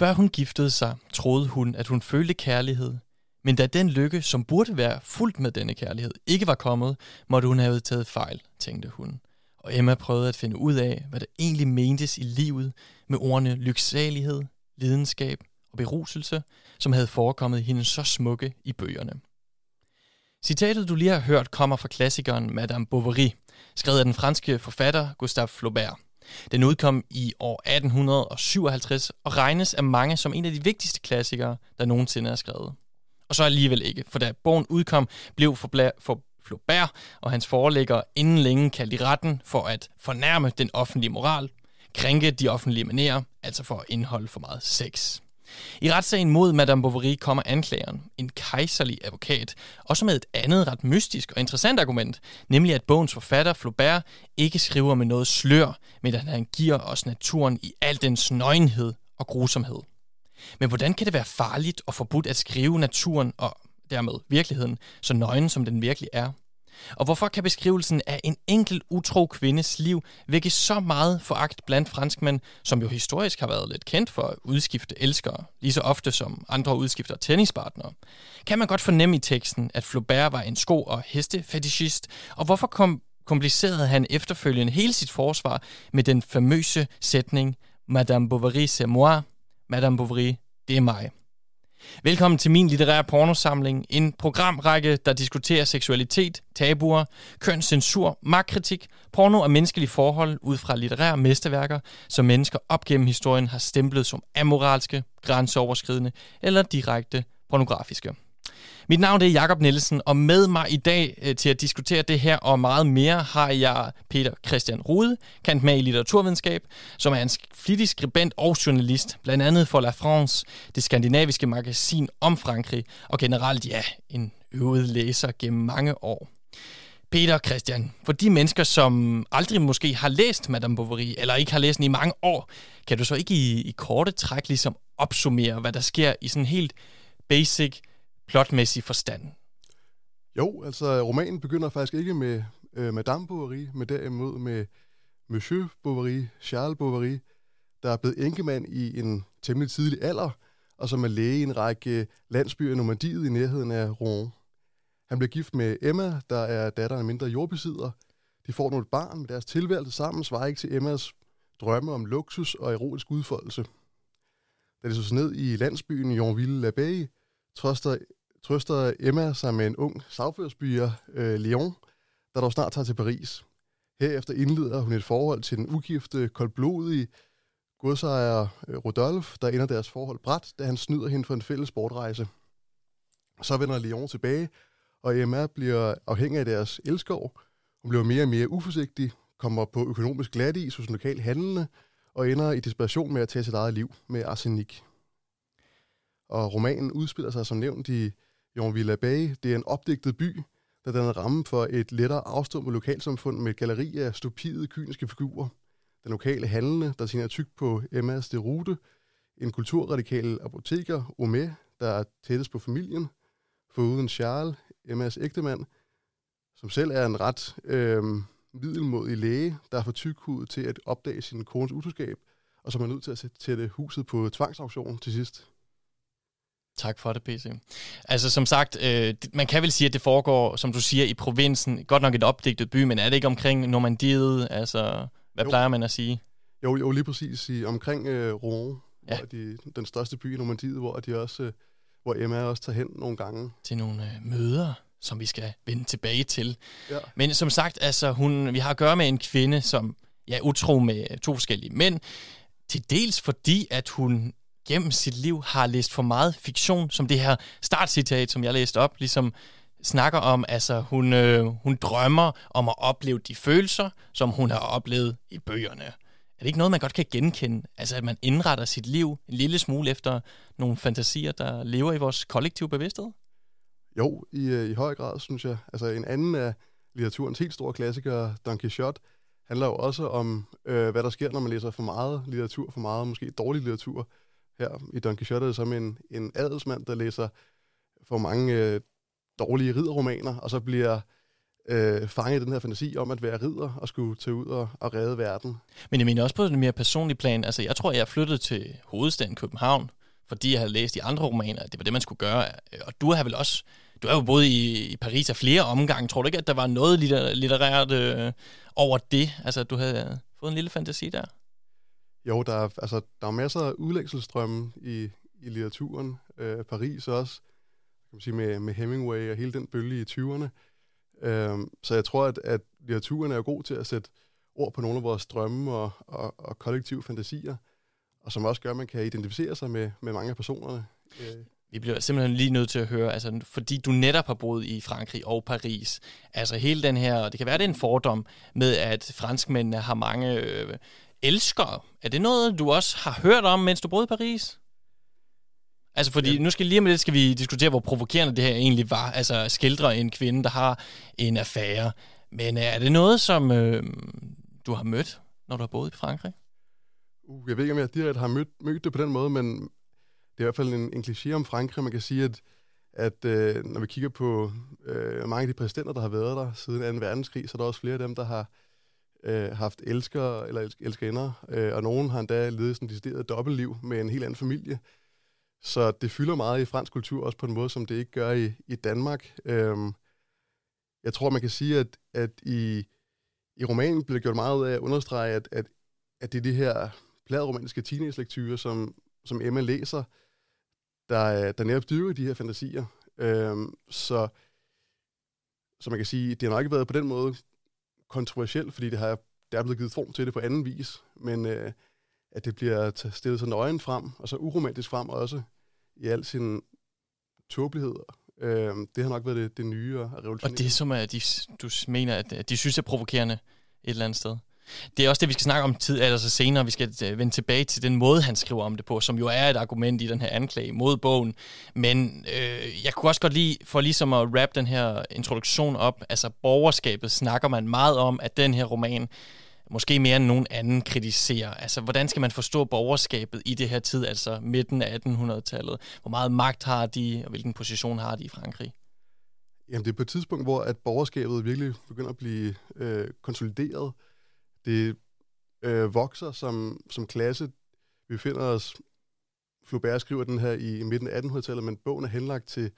Før hun giftede sig, troede hun, at hun følte kærlighed. Men da den lykke, som burde være fuldt med denne kærlighed, ikke var kommet, måtte hun have taget fejl, tænkte hun. Og Emma prøvede at finde ud af, hvad der egentlig mentes i livet med ordene lyksalighed, lidenskab og beruselse, som havde forekommet hende så smukke i bøgerne. Citatet, du lige har hørt, kommer fra klassikeren Madame Bovary, skrevet af den franske forfatter Gustave Flaubert. Den udkom i år 1857 og regnes af mange som en af de vigtigste klassikere, der nogensinde er skrevet. Og så alligevel ikke, for da bogen udkom, blev for Flaubert og hans forelægger inden længe kaldt i retten for at fornærme den offentlige moral, krænke de offentlige manerer, altså for at indeholde for meget sex. I retssagen mod Madame Bovary kommer anklageren, en kejserlig advokat, også med et andet ret mystisk og interessant argument, nemlig at bogens forfatter Flaubert ikke skriver med noget slør, men at han giver os naturen i al dens nøgenhed og grusomhed. Men hvordan kan det være farligt og forbudt at skrive naturen og dermed virkeligheden så nøgen, som den virkelig er? Og hvorfor kan beskrivelsen af en enkelt utro kvindes liv vække så meget foragt blandt franskmænd, som jo historisk har været lidt kendt for at udskifte elskere, lige så ofte som andre udskifter tennispartnere? Kan man godt fornemme i teksten, at Flaubert var en sko- og hestefetishist, og hvorfor kom komplicerede han efterfølgende hele sit forsvar med den famøse sætning Madame Bovary c'est moi, Madame Bovary, det er mig. Velkommen til min litterære pornosamling, en programrække, der diskuterer seksualitet, tabuer, kønscensur, magtkritik, porno og menneskelige forhold ud fra litterære mesterværker, som mennesker op gennem historien har stemplet som amoralske, grænseoverskridende eller direkte pornografiske. Mit navn er Jakob Nielsen, og med mig i dag øh, til at diskutere det her og meget mere har jeg Peter Christian Rude, kendt med i litteraturvidenskab, som er en flittig skribent og journalist, blandt andet for La France, det skandinaviske magasin om Frankrig, og generelt ja, en øvet læser gennem mange år. Peter Christian, for de mennesker, som aldrig måske har læst Madame Bovary, eller ikke har læst den i mange år, kan du så ikke i, i korte træk ligesom opsummere, hvad der sker i sådan helt basic plotmæssig forstand? Jo, altså romanen begynder faktisk ikke med øh, Madame Bovary, men derimod med Monsieur Bovary, Charles Bovary, der er blevet enkemand i en temmelig tidlig alder, og som er læge i en række landsbyer i Normandiet i nærheden af Rouen. Han bliver gift med Emma, der er datter af mindre jordbesidder. De får nu et barn, men deres tilværelse sammen svarer ikke til Emmas drømme om luksus og erotisk udfoldelse. Da de så ned i landsbyen Yonville-l'Abbaye, trøster trøster Emma sig med en ung sagførsbyer, øh, Leon, der dog snart tager til Paris. Herefter indleder hun et forhold til den ugifte, koldblodige godsejer øh, Rodolphe, der ender deres forhold bræt, da han snyder hende for en fælles sportrejse. Så vender Leon tilbage, og Emma bliver afhængig af deres elskov. Hun bliver mere og mere uforsigtig, kommer på økonomisk glatis hos lokal handlende, og ender i desperation med at tage sit eget liv med arsenik. Og romanen udspiller sig som nævnt i Jonville Bay. Det er en opdigtet by, der danner ramme for et lettere afstumpet lokalsamfund med et galleri af stupide, kyniske figurer. Den lokale handlende, der er tyk på Emmas de Rute, en kulturradikal apoteker, Ome, der er tættest på familien, foruden Charles, Emmas ægtemand, som selv er en ret øh, middelmodig læge, der er for tykhud til at opdage sin kones utroskab, og som er nødt til at sætte huset på tvangsauktion til sidst. Tak for det, PC. Altså som sagt, øh, man kan vel sige, at det foregår, som du siger, i provinsen. Godt nok et opdigtet by, men er det ikke omkring Normandiet? Altså, hvad jo. plejer man at sige? Jo, jo lige præcis i, omkring øh, Rouen, ja. hvor de, den største by i Normandiet, hvor de også, øh, hvor Emma også tager hen nogle gange. Til nogle øh, møder, som vi skal vende tilbage til. Ja. Men som sagt, altså, hun, vi har at gøre med en kvinde, som ja, utro med to forskellige mænd, til dels fordi, at hun gennem sit liv har læst for meget fiktion, som det her startcitat, som jeg læste op, ligesom snakker om, altså hun, øh, hun drømmer om at opleve de følelser, som hun har oplevet i bøgerne. Er det ikke noget, man godt kan genkende? Altså at man indretter sit liv en lille smule efter nogle fantasier, der lever i vores kollektive bevidsthed? Jo, i, øh, i høj grad, synes jeg. Altså en anden af litteraturens helt store klassikere, Don Quixote, handler jo også om, øh, hvad der sker, når man læser for meget litteratur, for meget måske dårlig litteratur her i Don Quixote er det som en, en adelsmand, der læser for mange øh, dårlige ridderromaner, og så bliver øh, fanget i den her fantasi om at være ridder og skulle tage ud og, og redde verden. Men jeg mener også på en mere personlig plan. Altså, jeg tror, jeg flyttede til hovedstaden København, fordi jeg havde læst de andre romaner, at det var det, man skulle gøre. Øh, og du har vel også... Du er jo boet i, i Paris af flere omgange. Tror du ikke, at der var noget litter, litterært øh, over det? Altså, at du havde fået en lille fantasi der? Jo, der er, altså, der er masser af udlægselstrømme i, i litteraturen. Øh, Paris også, kan man sige, med, med Hemingway og hele den bølge i 20'erne. Øh, så jeg tror, at, at litteraturen er god til at sætte ord på nogle af vores drømme og, og, og kollektive fantasier, og som også gør, at man kan identificere sig med, med mange af personerne. Øh. Vi bliver simpelthen lige nødt til at høre, altså, fordi du netop har boet i Frankrig og Paris. Altså hele den her, det kan være, det er en fordom med, at franskmændene har mange øh, elskere. Er det noget, du også har hørt om, mens du boede i Paris? Altså fordi, ja. nu skal lige med det, skal vi diskutere, hvor provokerende det her egentlig var. Altså skildre en kvinde, der har en affære. Men er det noget, som øh, du har mødt, når du har boet i Frankrig? Uh, jeg ved ikke, om jeg direkte har mødt, mødt det på den måde, men det er i hvert fald en, en kliché om Frankrig. Man kan sige, at, at øh, når vi kigger på øh, mange af de præsidenter, der har været der siden 2. verdenskrig, så er der også flere af dem, der har øh, haft elskere eller elsk, elskerinder, øh, og nogen har endda levet sådan et decideret dobbeltliv med en helt anden familie. Så det fylder meget i fransk kultur, også på en måde, som det ikke gør i, i Danmark. Øhm, jeg tror, man kan sige, at, at i, i romanen bliver det gjort meget ud af at understrege, at, at, at det er de her pladromantiske teenage-lektyrer, som, som Emma læser, der, der netop dyrker de her fantasier. Øhm, så, så man kan sige, det har nok ikke været på den måde kontroversielt, fordi det har der er blevet givet form til det på anden vis, men øh, at det bliver stillet så nøgen frem, og så uromantisk frem også, i al sin tåbelighed. Øh, det har nok været det, det nye og revolutionære. Og det som er, de, du mener, at de synes er provokerende et eller andet sted? Det er også det, vi skal snakke om tid, altså senere. Vi skal øh, vende tilbage til den måde, han skriver om det på, som jo er et argument i den her anklage mod bogen. Men øh, jeg kunne også godt lide, for ligesom at wrap den her introduktion op, altså borgerskabet snakker man meget om, at den her roman måske mere end nogen anden kritiserer. Altså, hvordan skal man forstå borgerskabet i det her tid, altså midten af 1800-tallet? Hvor meget magt har de, og hvilken position har de i Frankrig? Jamen, det er på et tidspunkt, hvor at borgerskabet virkelig begynder at blive øh, konsolideret. Det øh, vokser som, som klasse. Vi finder os, Flaubert skriver den her i, i midten af 1800-tallet, men bogen er henlagt til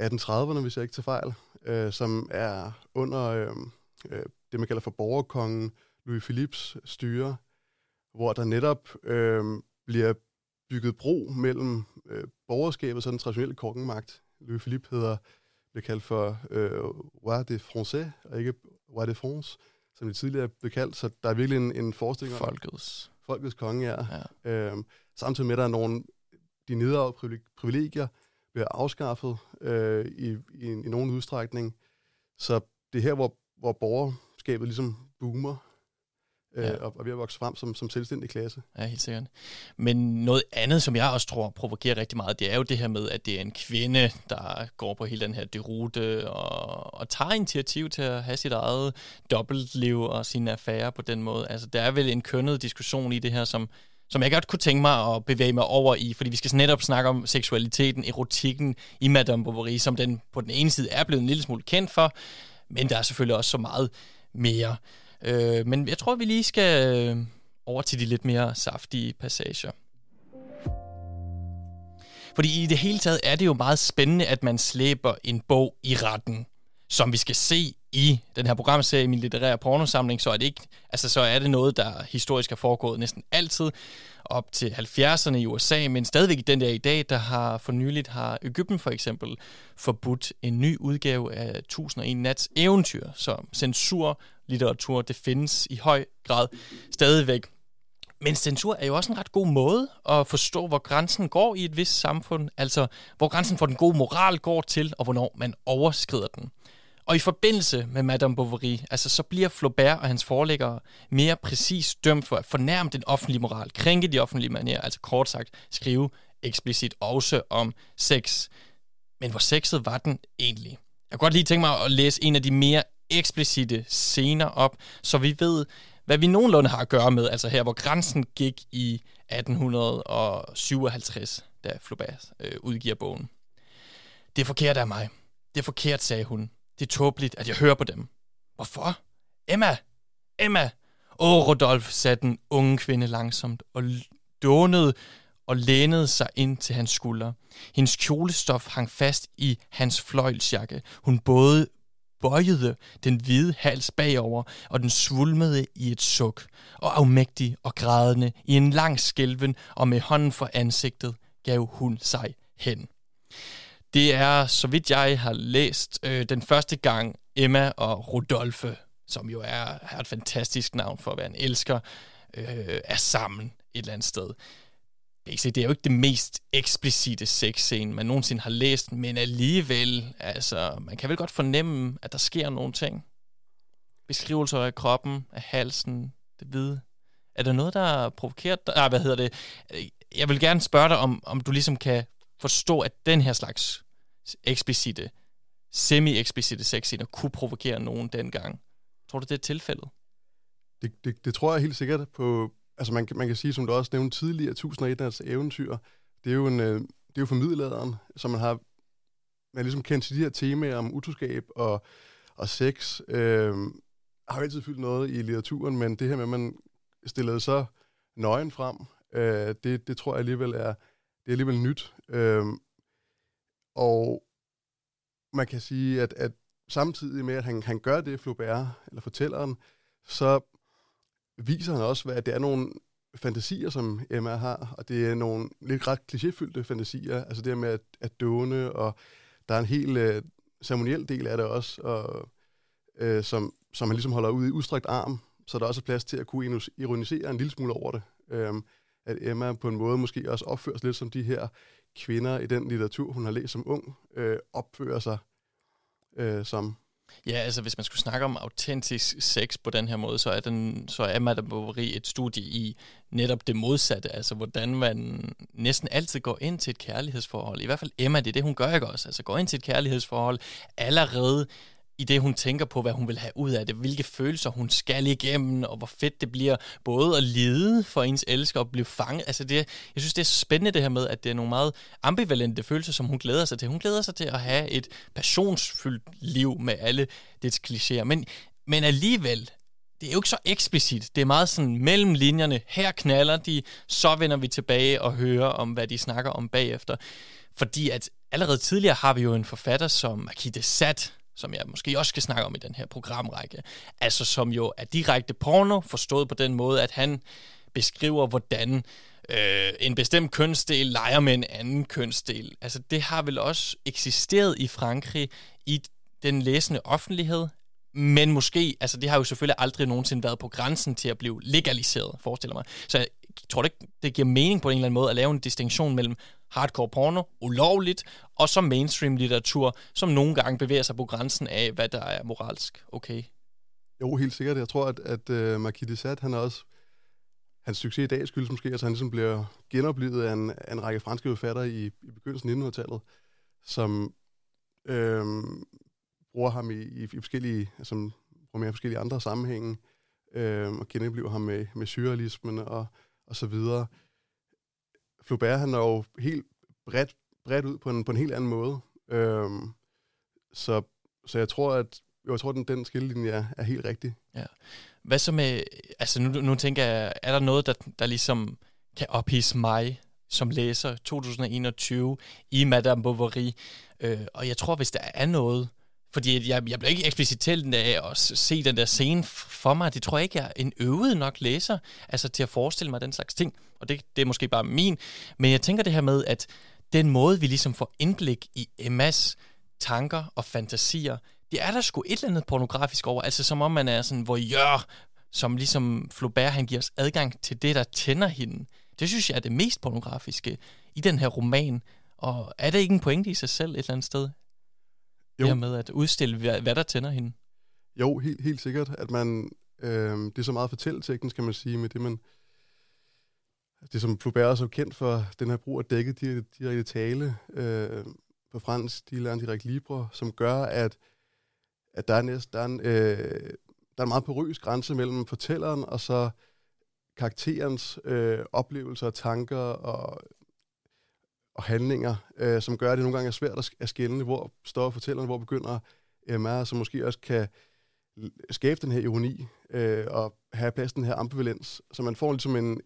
1830'erne, hvis jeg ikke tager fejl, øh, som er under øh, øh, det, man kalder for borgerkongen Louis Philips styre, hvor der netop øh, bliver bygget bro mellem øh, borgerskabet og den traditionelle kongemagt. Louis Philippe hedder, bliver kaldt for øh, Roi de Français, og ikke Roi de France, som det tidligere blev kaldt. Så der er virkelig en, en forestilling om... Folkets. Folkets konge, ja. ja. Øh, samtidig med, at der er nogle de nedre privilegier bliver afskaffet øh, i, i, i nogen udstrækning. Så det er her, hvor, hvor borger, skabet ligesom boomer ja. og, og ved at vokse frem som, som selvstændig klasse. Ja, helt sikkert. Men noget andet, som jeg også tror provokerer rigtig meget, det er jo det her med, at det er en kvinde, der går på hele den her derute og, og tager initiativ til at have sit eget dobbeltliv og sine affærer på den måde. Altså, der er vel en kønnet diskussion i det her, som, som jeg godt kunne tænke mig at bevæge mig over i, fordi vi skal netop snakke om seksualiteten, erotikken i Madame Bovary, som den på den ene side er blevet en lille smule kendt for, men der er selvfølgelig også så meget mere. Øh, men jeg tror, vi lige skal øh, over til de lidt mere saftige passager. Fordi i det hele taget er det jo meget spændende, at man slæber en bog i retten, som vi skal se i den her programserie, min litterære pornosamling, så er det ikke, altså så er det noget, der historisk har foregået næsten altid op til 70'erne i USA, men stadigvæk den der i dag, der har for nyligt har Ægypten for eksempel forbudt en ny udgave af 1001 Nats eventyr, så censur litteratur. det findes i høj grad stadigvæk. Men censur er jo også en ret god måde at forstå, hvor grænsen går i et vist samfund, altså hvor grænsen for den gode moral går til, og hvornår man overskrider den. Og i forbindelse med Madame Bovary, altså så bliver Flaubert og hans forlæggere mere præcis dømt for at fornærme den offentlige moral, krænke de offentlige manier, altså kort sagt skrive eksplicit også om sex. Men hvor sexet var den egentlig? Jeg kunne godt lige tænke mig at læse en af de mere eksplicite scener op, så vi ved, hvad vi nogenlunde har at gøre med, altså her, hvor grænsen gik i 1857, da Flaubert øh, udgiver bogen. Det er forkert af mig. Det er forkert, sagde hun. Det er tåbeligt, at jeg hører på dem. Hvorfor? Emma! Emma! Åh, Rodolf, sagde den unge kvinde langsomt og dånede og lænede sig ind til hans skulder. Hendes kjolestof hang fast i hans fløjlsjakke. Hun både bøjede den hvide hals bagover, og den svulmede i et suk, og afmægtig og grædende i en lang skælven, og med hånden for ansigtet gav hun sig hen. Det er, så vidt jeg har læst, øh, den første gang Emma og Rodolfe, som jo er, er et fantastisk navn for at være en elsker, øh, er sammen et eller andet sted. Det er jo ikke det mest eksplicite sexscene, man nogensinde har læst, men alligevel, altså, man kan vel godt fornemme, at der sker nogle ting. Beskrivelser af kroppen, af halsen, det hvide. Er der noget, der er provokeret dig? Ah, hvad hedder det? Jeg vil gerne spørge dig, om, om du ligesom kan forstå, at den her slags eksplicite, semi-eksplicite sexscener kunne provokere nogen dengang. Tror du, det er tilfældet? Det, det, det tror jeg helt sikkert på, altså man, man kan sige, som du også nævnte tidligere, 1001 af eventyr, det er jo, en, øh, det er jo formidleren, middelalderen, så man har man er ligesom kendt til de her temaer om utroskab og, og sex, øh, har jo altid fyldt noget i litteraturen, men det her med, at man stillede så nøgen frem, øh, det, det tror jeg alligevel er, det er alligevel nyt. Øh, og man kan sige, at, at samtidig med, at han, han gør det, Flaubert, eller fortælleren, så viser han også, hvad det er nogle fantasier, som Emma har, og det er nogle lidt ret klichéfyldte fantasier, altså det med at, at dåne, og der er en helt øh, ceremoniel del af det også, og, øh, som, som han ligesom holder ud i udstrakt arm, så der er også plads til at kunne ironisere en lille smule over det. Øh, at Emma på en måde måske også opfører sig lidt som de her kvinder i den litteratur, hun har læst som ung, øh, opfører sig øh, som. Ja, altså hvis man skulle snakke om autentisk sex på den her måde, så er, den, så er Madame Bovary et studie i netop det modsatte, altså hvordan man næsten altid går ind til et kærlighedsforhold. I hvert fald Emma, det er det, hun gør ikke også. Altså går ind til et kærlighedsforhold allerede i det, hun tænker på, hvad hun vil have ud af det, hvilke følelser hun skal igennem, og hvor fedt det bliver både at lide for ens elsker og blive fanget. Altså det, jeg synes, det er spændende det her med, at det er nogle meget ambivalente følelser, som hun glæder sig til. Hun glæder sig til at have et passionsfyldt liv med alle dets klichéer, men, men alligevel, det er jo ikke så eksplicit. Det er meget sådan mellem linjerne. Her knaller de, så vender vi tilbage og hører om, hvad de snakker om bagefter. Fordi at allerede tidligere har vi jo en forfatter som Marquis Sat, som jeg måske også skal snakke om i den her programrække, altså som jo er direkte porno, forstået på den måde, at han beskriver, hvordan øh, en bestemt kønsdel leger med en anden kønsdel. Altså det har vel også eksisteret i Frankrig i den læsende offentlighed, men måske, altså det har jo selvfølgelig aldrig nogensinde været på grænsen til at blive legaliseret, forestiller mig. Så jeg tror ikke, det giver mening på en eller anden måde at lave en distinktion mellem hardcore porno, ulovligt, og så mainstream litteratur, som nogle gange bevæger sig på grænsen af, hvad der er moralsk okay. Jo, helt sikkert. Jeg tror, at, at uh, Marquis de Sade, han er også hans succes i dag skyldes måske, at han ligesom bliver genoplevet af en, af en række franske forfattere i, i begyndelsen af 1900-tallet, som øh, bruger ham i, i, i forskellige, altså, bruger forskellige andre sammenhænge, øh, og genoplever ham med, med surrealismen og, og så videre. Flaubert, han er jo helt bredt, bredt ud på en, på en helt anden måde. Øhm, så, så jeg tror, at jeg tror, at den, den skillelinje er, er helt rigtig. Ja. Hvad så med, altså nu, nu tænker jeg, er der noget, der, der ligesom kan ophisse mig som læser 2021 i Madame Bovary? Øh, og jeg tror, hvis der er noget, fordi jeg, jeg blev ikke eksplicit til af at se den der scene for mig. Det tror jeg ikke, jeg er en øvet nok læser, altså til at forestille mig den slags ting. Og det, det er måske bare min. Men jeg tænker det her med, at den måde, vi ligesom får indblik i Emmas tanker og fantasier, det er der sgu et eller andet pornografisk over. Altså som om man er sådan voyeur, som ligesom Flaubert, han giver os adgang til det, der tænder hende. Det synes jeg er det mest pornografiske i den her roman. Og er det ikke en pointe i sig selv et eller andet sted? Jo. Det her med at udstille, hvad, hvad der tænder hende. Jo, helt, helt sikkert, at man, øh, det er så meget fortælleteknisk, kan man sige, med det man, det som Flaubert er så kendt for, den her brug af dækket direkte tale øh, på fransk, de lærer direkte libre, som gør, at, at der er, næst, der, er en, øh, der er en meget porøs grænse mellem fortælleren og så karakterens øh, oplevelser, tanker og og handlinger, øh, som gør, at det nogle gange er svært at, at skælne, hvor står fortælleren, hvor begynder øh, MR, som måske også kan skabe den her ironi øh, og have plads den her ambivalens, så man får ligesom en,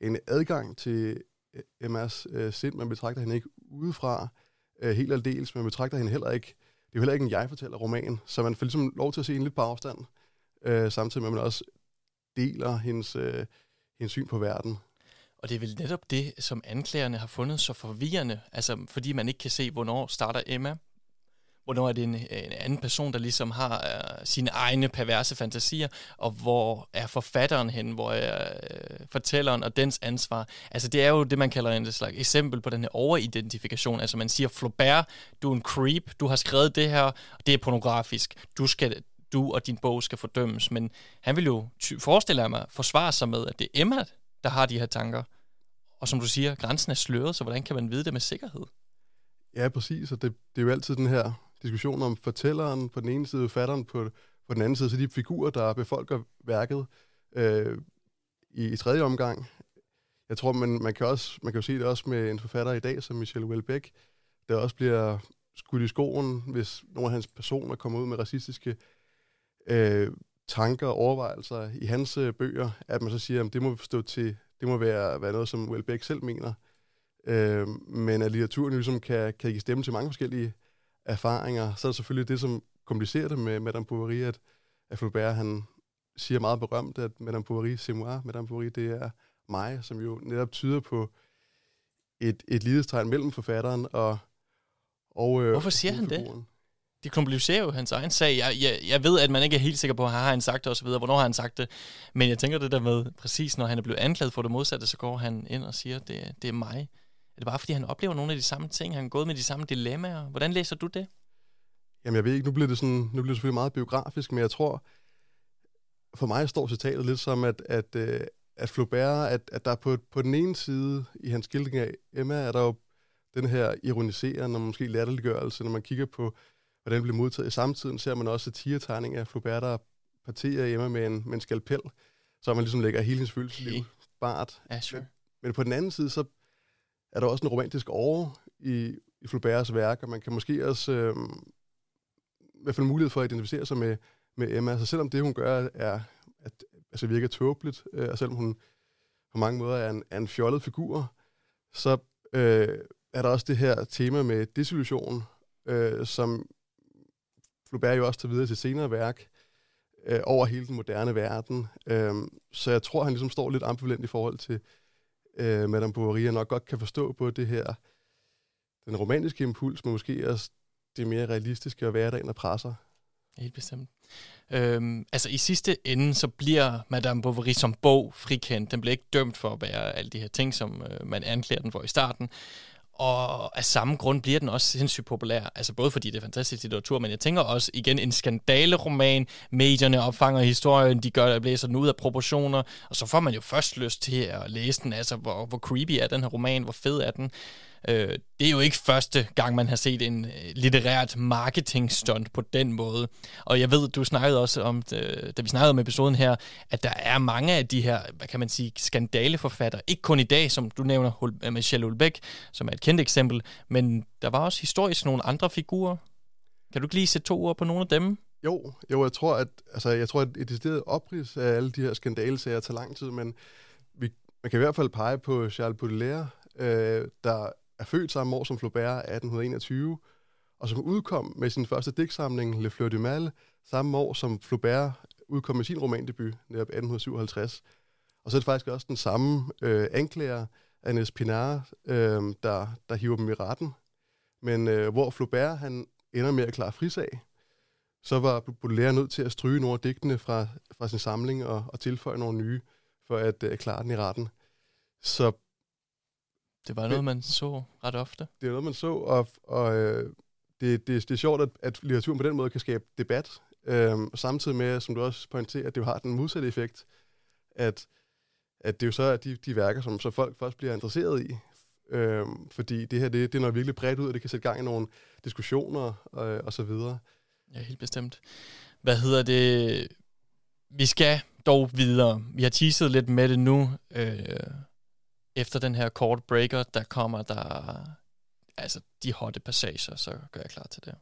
en adgang til øh, MR's øh, sind. Man betragter hende ikke udefra øh, helt aldeles, man betragter hende heller ikke, det er jo heller ikke en jeg-fortæller-roman, så man får ligesom lov til at se en lidt på afstand, øh, samtidig med at man også deler hendes, øh, hendes syn på verden. Og det er vel netop det, som anklagerne har fundet så forvirrende, altså fordi man ikke kan se, hvornår starter Emma, hvornår er det en, en anden person, der ligesom har uh, sine egne perverse fantasier, og hvor er forfatteren hen, hvor er uh, fortælleren og dens ansvar. Altså det er jo det, man kalder en slags eksempel på den her overidentifikation. Altså man siger, Flaubert, du er en creep, du har skrevet det her, og det er pornografisk. Du skal du og din bog skal fordømmes. Men han vil jo, forestille mig, forsvare sig med, at det er Emma, der har de her tanker. Og som du siger, grænsen er sløret, så hvordan kan man vide det med sikkerhed? Ja, præcis, og det, det er jo altid den her diskussion om fortælleren på den ene side, fatteren på, på den anden side, så de figurer, der befolker værket øh, i, i tredje omgang. Jeg tror, man, man, kan også, man kan jo se det også med en forfatter i dag, som Michel Houellebecq, der også bliver skudt i skoen, hvis nogle af hans personer kommer ud med racistiske øh, tanker og overvejelser i hans øh, bøger, at man så siger, at det må stå til, det må være, være noget, som Houellebecq selv mener. Øh, men at litteraturen ligesom kan, kan give stemme til mange forskellige erfaringer, så er det selvfølgelig det, som komplicerer det med Madame Bovary, at, at Flaubert, han siger meget berømt, at Madame Bovary, c'est moi, Madame Bovary, det er mig, som jo netop tyder på et, et lidestegn mellem forfatteren og... og øh, Hvorfor siger han det? Det komplicerer jo hans egen sag. Jeg, jeg, jeg ved, at man ikke er helt sikker på, har han sagt det osv., hvornår har han sagt det. Men jeg tænker det der med, præcis når han er blevet anklaget for det modsatte, så går han ind og siger, det, det er mig. Er det bare, fordi han oplever nogle af de samme ting? Han er gået med de samme dilemmaer. Hvordan læser du det? Jamen, jeg ved ikke. Nu bliver det, sådan, nu bliver det selvfølgelig meget biografisk, men jeg tror, for mig står citatet lidt som, at, at, øh, at Flaubert, at, at der på, på den ene side i hans skildring af Emma, er der jo den her ironiserende og måske latterliggørelse, når man kigger på, hvordan det bliver modtaget. I samtiden ser man også satiretegning af Flaubert, der parterer Emma med en, med en skalpel, så man ligesom lægger hele hendes følelsesliv okay. bart. Ja, sure. Men på den anden side, så er der også en romantisk over i, i Flauberts værk, og man kan måske også øh, i hvert fald mulighed for at identificere sig med, med Emma. Så selvom det, hun gør, er, at, altså virker tåbeligt, øh, og selvom hun på mange måder er en, er en fjollet figur, så øh, er der også det her tema med desillusion, øh, som Flaubert jo også tager videre til senere værk, øh, over hele den moderne verden. Øh, så jeg tror, han ligesom står lidt ambivalent i forhold til, øh, Madame Bovary, og nok godt kan forstå på det her, den romantiske impuls, men måske også det mere realistiske og hverdagen, der presser. Helt bestemt. Øhm, altså i sidste ende, så bliver Madame Bovary som bog frikendt. Den bliver ikke dømt for at være alle de her ting, som øh, man anklager den for i starten. Og af samme grund bliver den også sindssygt populær. Altså både fordi det er fantastisk litteratur, men jeg tænker også igen en skandaleroman. Medierne opfanger historien, de gør, blæser den ud af proportioner, og så får man jo først lyst til at læse den. Altså hvor, hvor creepy er den her roman, hvor fed er den. Øh, det er jo ikke første gang, man har set en øh, litterært marketingstunt på den måde. Og jeg ved, du snakkede også om, øh, da vi snakkede om episoden her, at der er mange af de her, hvad kan man sige, skandaleforfattere. Ikke kun i dag, som du nævner, Michel øh, Michelle som er et kendt eksempel, men der var også historisk nogle andre figurer. Kan du ikke lige sætte to ord på nogle af dem? Jo, jo jeg tror, at, altså, jeg tror, at et decideret oprids af alle de her skandalesager tager lang tid, men vi, man kan i hvert fald pege på Charles Baudelaire, øh, der er født samme år som Flaubert 1821, og som udkom med sin første digtsamling Le Fleur du Mal samme år som Flaubert udkom med sin romandebut, netop 1857. Og så er det faktisk også den samme øh, anklager, Agnes Pinard, øh, der, der hiver dem i retten. Men øh, hvor Flaubert han ender med at klare frisag, så var Baudelaire nødt til at stryge nogle af digtene fra, fra sin samling og, og tilføje nogle nye, for at øh, klare den i retten. Så det var noget, man så ret ofte. Det er noget, man så, og, og øh, det, det, det er sjovt, at, at litteraturen på den måde kan skabe debat, øh, samtidig med, som du også pointerer, at det jo har den modsatte effekt, at, at det er jo så er de, de værker, som så folk først bliver interesseret i, øh, fordi det her, det, det er noget virkelig bredt ud, og det kan sætte gang i nogle diskussioner øh, og så videre. Ja, helt bestemt. Hvad hedder det? Vi skal dog videre. Vi har teaset lidt med det nu. Øh, efter den her kort breaker, der kommer der altså de hotte passager, så gør jeg klar til det.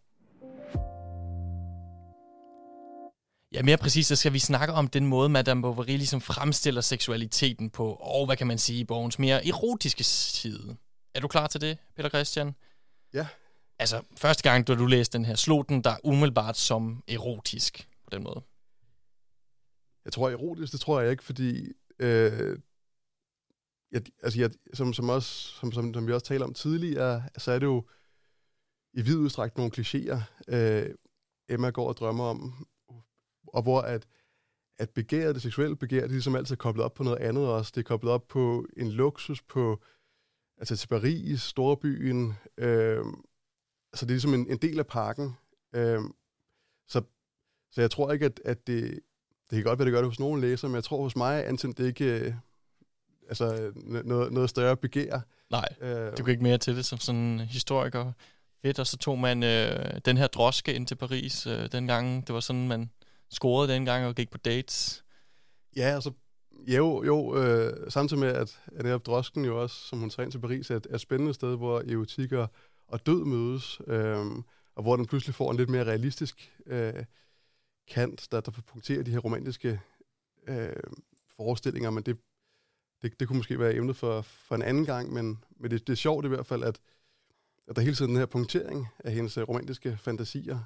Ja, mere præcis, så skal vi snakke om den måde, Madame Bovary ligesom fremstiller seksualiteten på, og hvad kan man sige, bogens mere erotiske side. Er du klar til det, Peter Christian? Ja. Altså, første gang, da du læste den her, slog den der umiddelbart som erotisk på den måde? Jeg tror, erotisk, det tror jeg ikke, fordi øh, jeg, altså jeg, som, som, også, som, som, som vi også talte om tidligere, så er det jo i vid udstrækning nogle klichéer, øh, Emma går og drømmer om, og hvor at, at begæret, det seksuelle begær, det er ligesom altid koblet op på noget andet også. Det er koblet op på en luksus, på altså til Paris, storbyen. Øh, så det er ligesom en, en del af parken. Øh, så, så jeg tror ikke, at, at det, det kan godt være, det gør det hos nogle læsere, men jeg tror hos mig, antændt det ikke øh, altså, noget, noget større begær. Nej, øh, du kan ikke mere til det som sådan historiker. Fedt, og så tog man øh, den her droske ind til Paris øh, dengang. Det var sådan, man scorede dengang og gik på dates. Ja, altså, jo, jo øh, samtidig med, at, at netop drosken jo også, som hun tager ind til Paris, er et, er et spændende sted, hvor erotik og, og død mødes, øh, og hvor den pludselig får en lidt mere realistisk øh, kant, der, der punkterer de her romantiske øh, forestillinger, men det, det, det kunne måske være emnet for, for en anden gang, men, men det, det er sjovt i hvert fald, at, at der hele tiden den her punktering af hendes øh, romantiske fantasier,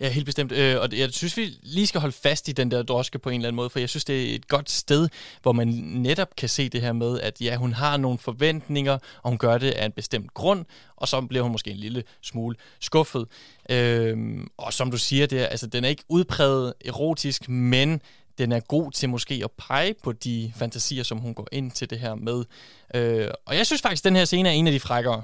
Ja, helt bestemt. Øh, og jeg synes, vi lige skal holde fast i den der droske på en eller anden måde, for jeg synes, det er et godt sted, hvor man netop kan se det her med, at ja, hun har nogle forventninger, og hun gør det af en bestemt grund, og så bliver hun måske en lille smule skuffet. Øh, og som du siger, det er, altså, den er ikke udpræget erotisk, men den er god til måske at pege på de fantasier, som hun går ind til det her med. Øh, og jeg synes faktisk, at den her scene er en af de frækkere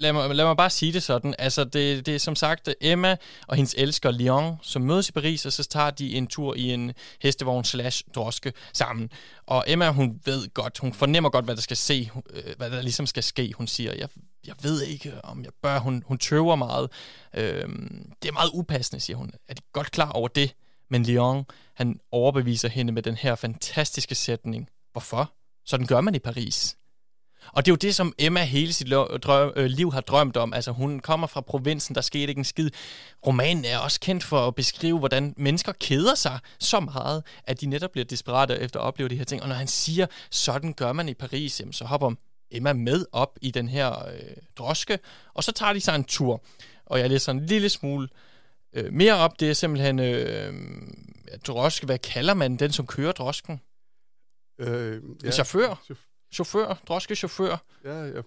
lad mig, lad mig bare sige det sådan. Altså, det, det er som sagt Emma og hendes elsker Leon, som mødes i Paris, og så tager de en tur i en hestevogn slash droske sammen. Og Emma, hun ved godt, hun fornemmer godt, hvad der skal se, øh, hvad der ligesom skal ske. Hun siger, jeg, jeg ved ikke, om jeg bør. Hun, hun tøver meget. Øhm, det er meget upassende, siger hun. Er de godt klar over det? Men Lyon, han overbeviser hende med den her fantastiske sætning. Hvorfor? Sådan gør man i Paris. Og det er jo det, som Emma hele sit drøm, øh, liv har drømt om. Altså, hun kommer fra provinsen, der skete ikke en skid. Romanen er også kendt for at beskrive, hvordan mennesker keder sig så meget, at de netop bliver desperate efter at opleve de her ting. Og når han siger, sådan gør man i Paris, jamen, så hopper Emma med op i den her øh, droske, og så tager de sig en tur. Og jeg læser en lille smule øh, mere op. Det er simpelthen øh, droske. Hvad kalder man den, som kører drosken? Øh, ja. En chauffør? chauffør, droskechauffør. Ja, ja.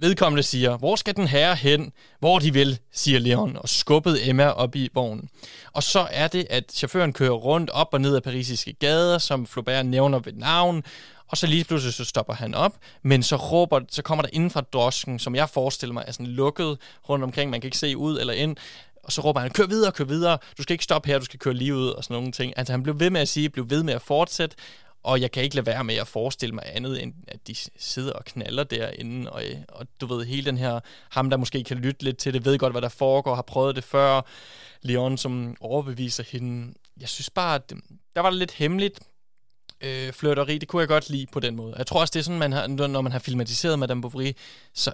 Vedkommende siger, hvor skal den herre hen? Hvor de vil, siger Leon, og skubbede Emma op i vognen. Og så er det, at chaufføren kører rundt op og ned ad parisiske gader, som Flaubert nævner ved navn, og så lige pludselig så stopper han op, men så råber, så kommer der inden fra drosken, som jeg forestiller mig er sådan lukket rundt omkring, man kan ikke se ud eller ind, og så råber han, kør videre, kør videre, du skal ikke stoppe her, du skal køre lige ud, og sådan nogle ting. Altså han blev ved med at sige, blev ved med at fortsætte, og jeg kan ikke lade være med at forestille mig andet, end at de sidder og knaller derinde. Og, og du ved, hele den her, ham der måske kan lytte lidt til det, ved godt, hvad der foregår, har prøvet det før. Leon, som overbeviser hende. Jeg synes bare, at øhm, der var det lidt hemmeligt øh, flirteri. Det kunne jeg godt lide på den måde. Jeg tror også, det er sådan, man har, når man har filmatiseret Madame Bovary, så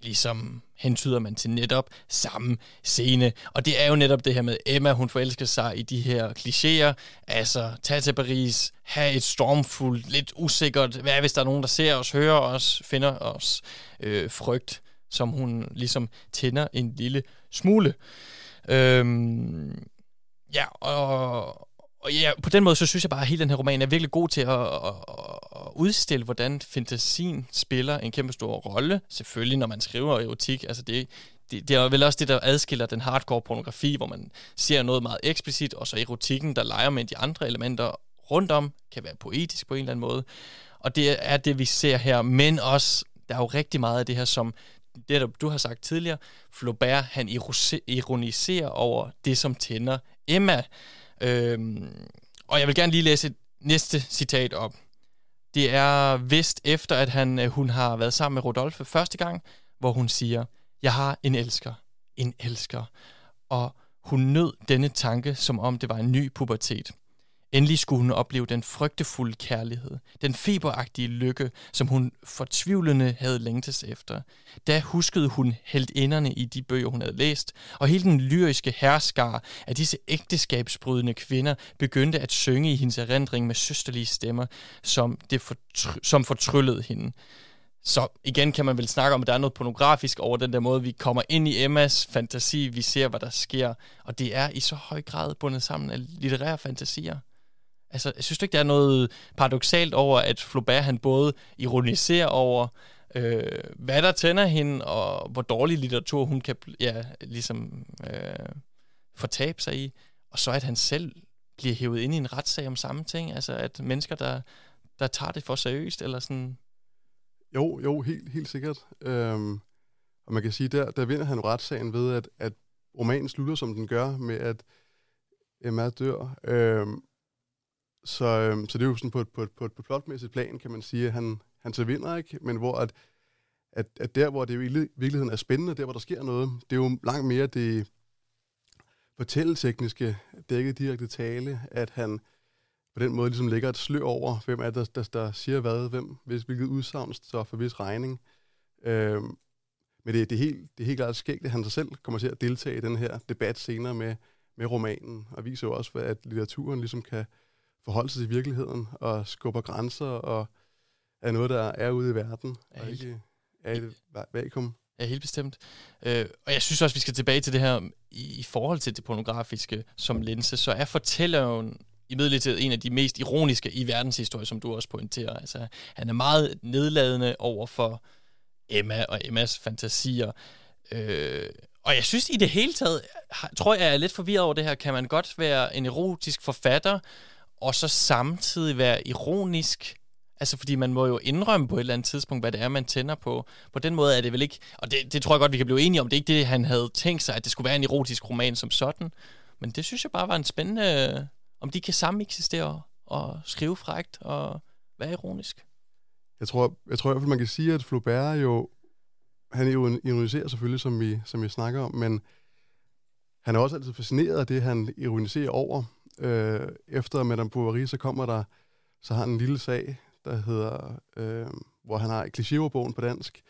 ligesom hentyder man til netop samme scene. Og det er jo netop det her med Emma, hun forelsker sig i de her klichéer. Altså, tag til Paris, have et stormfuldt, lidt usikkert, hvad hvis der er nogen, der ser os, hører os, finder os øh, frygt, som hun ligesom tænder en lille smule. Øhm, ja, og, og ja, på den måde, så synes jeg bare, at hele den her roman er virkelig god til at, at, at udstille, hvordan fantasien spiller en kæmpe stor rolle. Selvfølgelig, når man skriver erotik. Altså det, det, det er vel også det, der adskiller den hardcore pornografi, hvor man ser noget meget eksplicit, og så erotikken, der leger med de andre elementer rundt om, kan være poetisk på en eller anden måde. Og det er det, vi ser her. Men også, der er jo rigtig meget af det her, som det, du har sagt tidligere, Flaubert, han ironiserer over det, som tænder Emma. Øhm, og jeg vil gerne lige læse et næste citat op. Det er vist efter, at han, øh, hun har været sammen med Rodolphe første gang, hvor hun siger, jeg har en elsker, en elsker. Og hun nød denne tanke, som om det var en ny pubertet. Endelig skulle hun opleve den frygtefulde kærlighed, den feberagtige lykke, som hun fortvivlende havde længtes efter. Da huskede hun inderne i de bøger, hun havde læst, og hele den lyriske herskar af disse ægteskabsbrydende kvinder begyndte at synge i hendes erindring med søsterlige stemmer, som, det fortry- som fortryllede hende. Så igen kan man vel snakke om, at der er noget pornografisk over den der måde, vi kommer ind i Emmas fantasi, vi ser, hvad der sker, og det er i så høj grad bundet sammen af litterære fantasier. Altså, jeg synes du ikke, der er noget paradoxalt over, at Flaubert han både ironiserer over, øh, hvad der tænder hende, og hvor dårlig litteratur hun kan ja, ligesom øh, fortabe sig i, og så at han selv bliver hævet ind i en retssag om samme ting, altså at mennesker, der, der tager det for seriøst, eller sådan... Jo, jo, helt, helt sikkert. Øhm, og man kan sige, der, der vinder han retssagen ved, at, at romanen slutter, som den gør, med at Emma dør. Øhm, så, øhm, så det er jo sådan på et, på et, på et, på et plotmæssigt plan, kan man sige, at han, han så vinder, ikke? Men hvor at, at, at der, hvor det jo i virkeligheden er spændende, der, hvor der sker noget, det er jo langt mere det fortælletekniske, dækket direkte tale, at han på den måde ligesom lægger et slør over, hvem er der, der, der siger hvad, hvem, hvis, hvilket udsagn så for hvis regning. Øhm, men det, det, er helt, det er helt klart skægt, at han sig selv kommer til at deltage i den her debat senere med, med romanen, og viser jo også, at litteraturen ligesom kan forholde sig til virkeligheden og skubber grænser og er noget, der er ude i verden, ja, og ikke er i et vakuum. Ja, helt bestemt. Øh, og jeg synes også, vi skal tilbage til det her, i, i forhold til det pornografiske som linse, så er fortælleren i midlertid en af de mest ironiske i verdenshistorien, som du også pointerer. Altså, han er meget nedladende over for Emma og Emmas fantasier. Øh, og jeg synes i det hele taget, tror jeg, jeg er lidt forvirret over det her, kan man godt være en erotisk forfatter, og så samtidig være ironisk. Altså, fordi man må jo indrømme på et eller andet tidspunkt, hvad det er, man tænder på. På den måde er det vel ikke, og det, det tror jeg godt, vi kan blive enige om, det er ikke det, han havde tænkt sig, at det skulle være en erotisk roman som sådan. Men det synes jeg bare var en spændende, øh, om de kan sameksistere og skrive frægt og være ironisk. Jeg tror, jeg tror i hvert fald, man kan sige, at Flaubert jo, han jo ironiserer selvfølgelig, som vi, som vi snakker om, men han er også altid fascineret af det, han ironiserer over. Øh, efter Madame Bovary, så kommer der, så har han en lille sag, der hedder, øh, hvor han har klichéordbogen på dansk,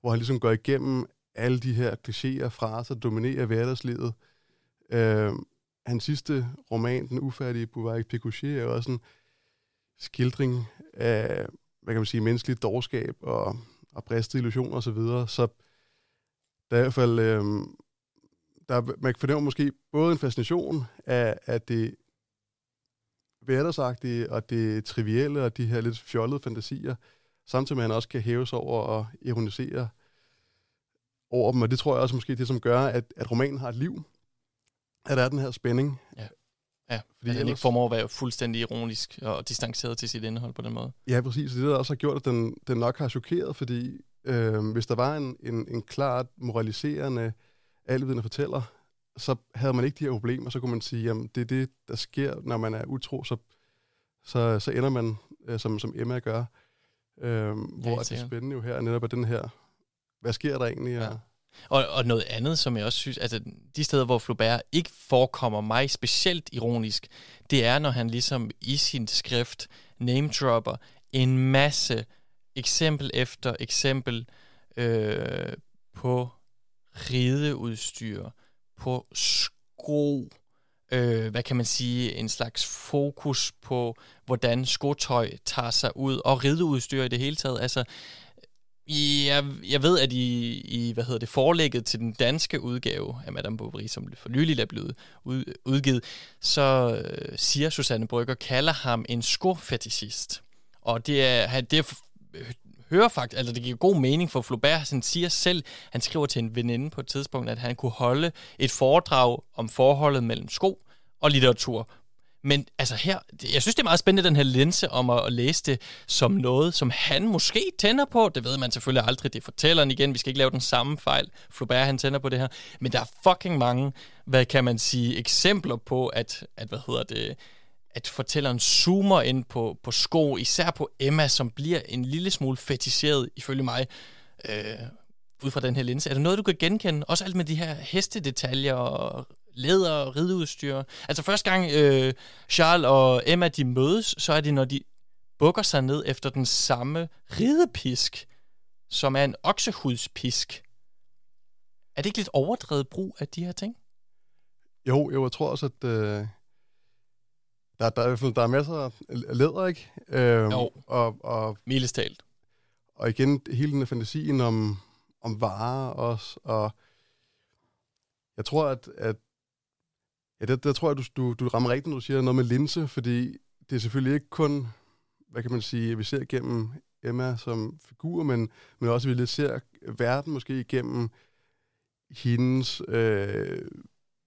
hvor han ligesom går igennem alle de her klichéer, fraser, der dominerer hverdagslivet. Øh, hans sidste roman, Den ufærdige Bovary Picochet, er også en skildring af, hvad kan man sige, menneskeligt dårskab og, og briste illusioner osv. Så, videre. så der er i hvert fald, øh, der, man fornemmer måske både en fascination af, af det hverdagsagtige og det trivielle og de her lidt fjollede fantasier, samtidig med at han også kan hæve sig over og ironisere over dem. Og det tror jeg også måske det, som gør, at, at romanen har et liv. At der er den her spænding. Ja. Ja, fordi han ikke formår at være fuldstændig ironisk og distanceret til sit indhold på den måde. Ja, præcis. Det der også har gjort, at den, den nok har chokeret, fordi øh, hvis der var en, en, en klart moraliserende alvidende fortæller, så havde man ikke de her problemer, så kunne man sige, at det er det, der sker, når man er utro, så, så, så ender man, øh, som, som Emma gør. Øh, hvor ja, det er spændende jo her, netop af den her, hvad sker der egentlig? Ja. Og, og noget andet, som jeg også synes, altså de steder, hvor Flaubert ikke forekommer mig specielt ironisk, det er, når han ligesom i sin skrift name-dropper en masse eksempel efter eksempel øh, på rideudstyr, på sko, øh, hvad kan man sige, en slags fokus på, hvordan skotøj tager sig ud, og rideudstyr i det hele taget. Altså, jeg, jeg ved, at i, i hvad hedder det, forlægget til den danske udgave af Madame Bovary, som for nylig er blevet ud, udgivet, så øh, siger Susanne Brygger, kalder ham en skofetishist. Og det er, det er hører faktisk, altså det giver god mening for Flaubert, han siger selv, han skriver til en veninde på et tidspunkt, at han kunne holde et foredrag om forholdet mellem sko og litteratur. Men altså her, jeg synes det er meget spændende, den her linse om at, at læse det som noget, som han måske tænder på. Det ved man selvfølgelig aldrig, det fortæller han igen, vi skal ikke lave den samme fejl. Flaubert han tænder på det her. Men der er fucking mange, hvad kan man sige, eksempler på, at, at hvad hedder det, at fortælleren zoomer ind på, på sko, især på Emma, som bliver en lille smule fetiseret, ifølge mig, øh, ud fra den her linse. Er der noget, du kan genkende? Også alt med de her hestedetaljer og læder og rideudstyr. Altså første gang øh, Charles og Emma de mødes, så er det, når de bukker sig ned efter den samme ridepisk, som er en oksehudspisk. Er det ikke lidt overdrevet brug af de her ting? Jo, jo jeg tror også, at øh, der, der, er, der er masser af læder, ikke? Øh, jo, og, og, milestalt. Og igen, hele den fantasien om, om varer også, og jeg tror, at, at ja, det, der tror jeg, du, du, du rammer rigtigt, når du siger noget med linse, fordi det er selvfølgelig ikke kun, hvad kan man sige, vi ser gennem Emma som figur, men, men også, at vi lidt ser verden måske igennem hendes øh,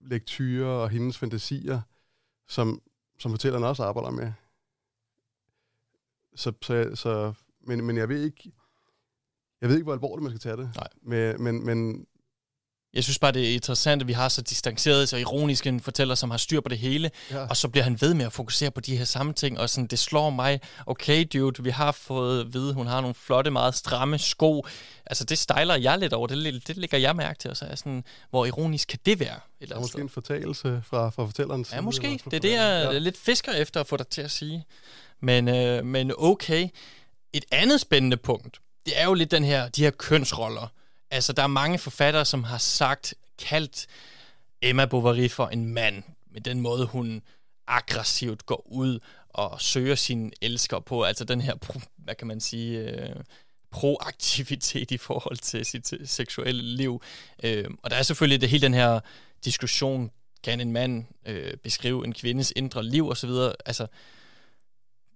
lektyrer og hendes fantasier, som, som fortælleren også arbejder med. Så, så, så men, men jeg ved ikke, jeg ved ikke, hvor alvorligt man skal tage det. Nej. Men, men, men jeg synes bare, det er interessant, at vi har så distanceret, så ironisk en fortæller, som har styr på det hele, ja. og så bliver han ved med at fokusere på de her samme ting, og sådan, det slår mig, okay dude, vi har fået at vide, hun har nogle flotte, meget stramme sko, altså det stejler jeg lidt over, det, det lægger jeg mærke til, og så er sådan, hvor ironisk kan det være? Eller måske sted. en fortalelse fra, fra fortælleren. Ja, måske, det er det, jeg ja. lidt fisker efter at få dig til at sige. Men, øh, men okay, et andet spændende punkt, det er jo lidt den her, de her kønsroller, Altså, der er mange forfattere, som har sagt, kaldt Emma Bovary for en mand, med den måde, hun aggressivt går ud og søger sin elsker på, altså den her, hvad kan man sige, øh, proaktivitet i forhold til sit øh, seksuelle liv. Øh, og der er selvfølgelig det hele den her diskussion, kan en mand øh, beskrive en kvindes indre liv osv., altså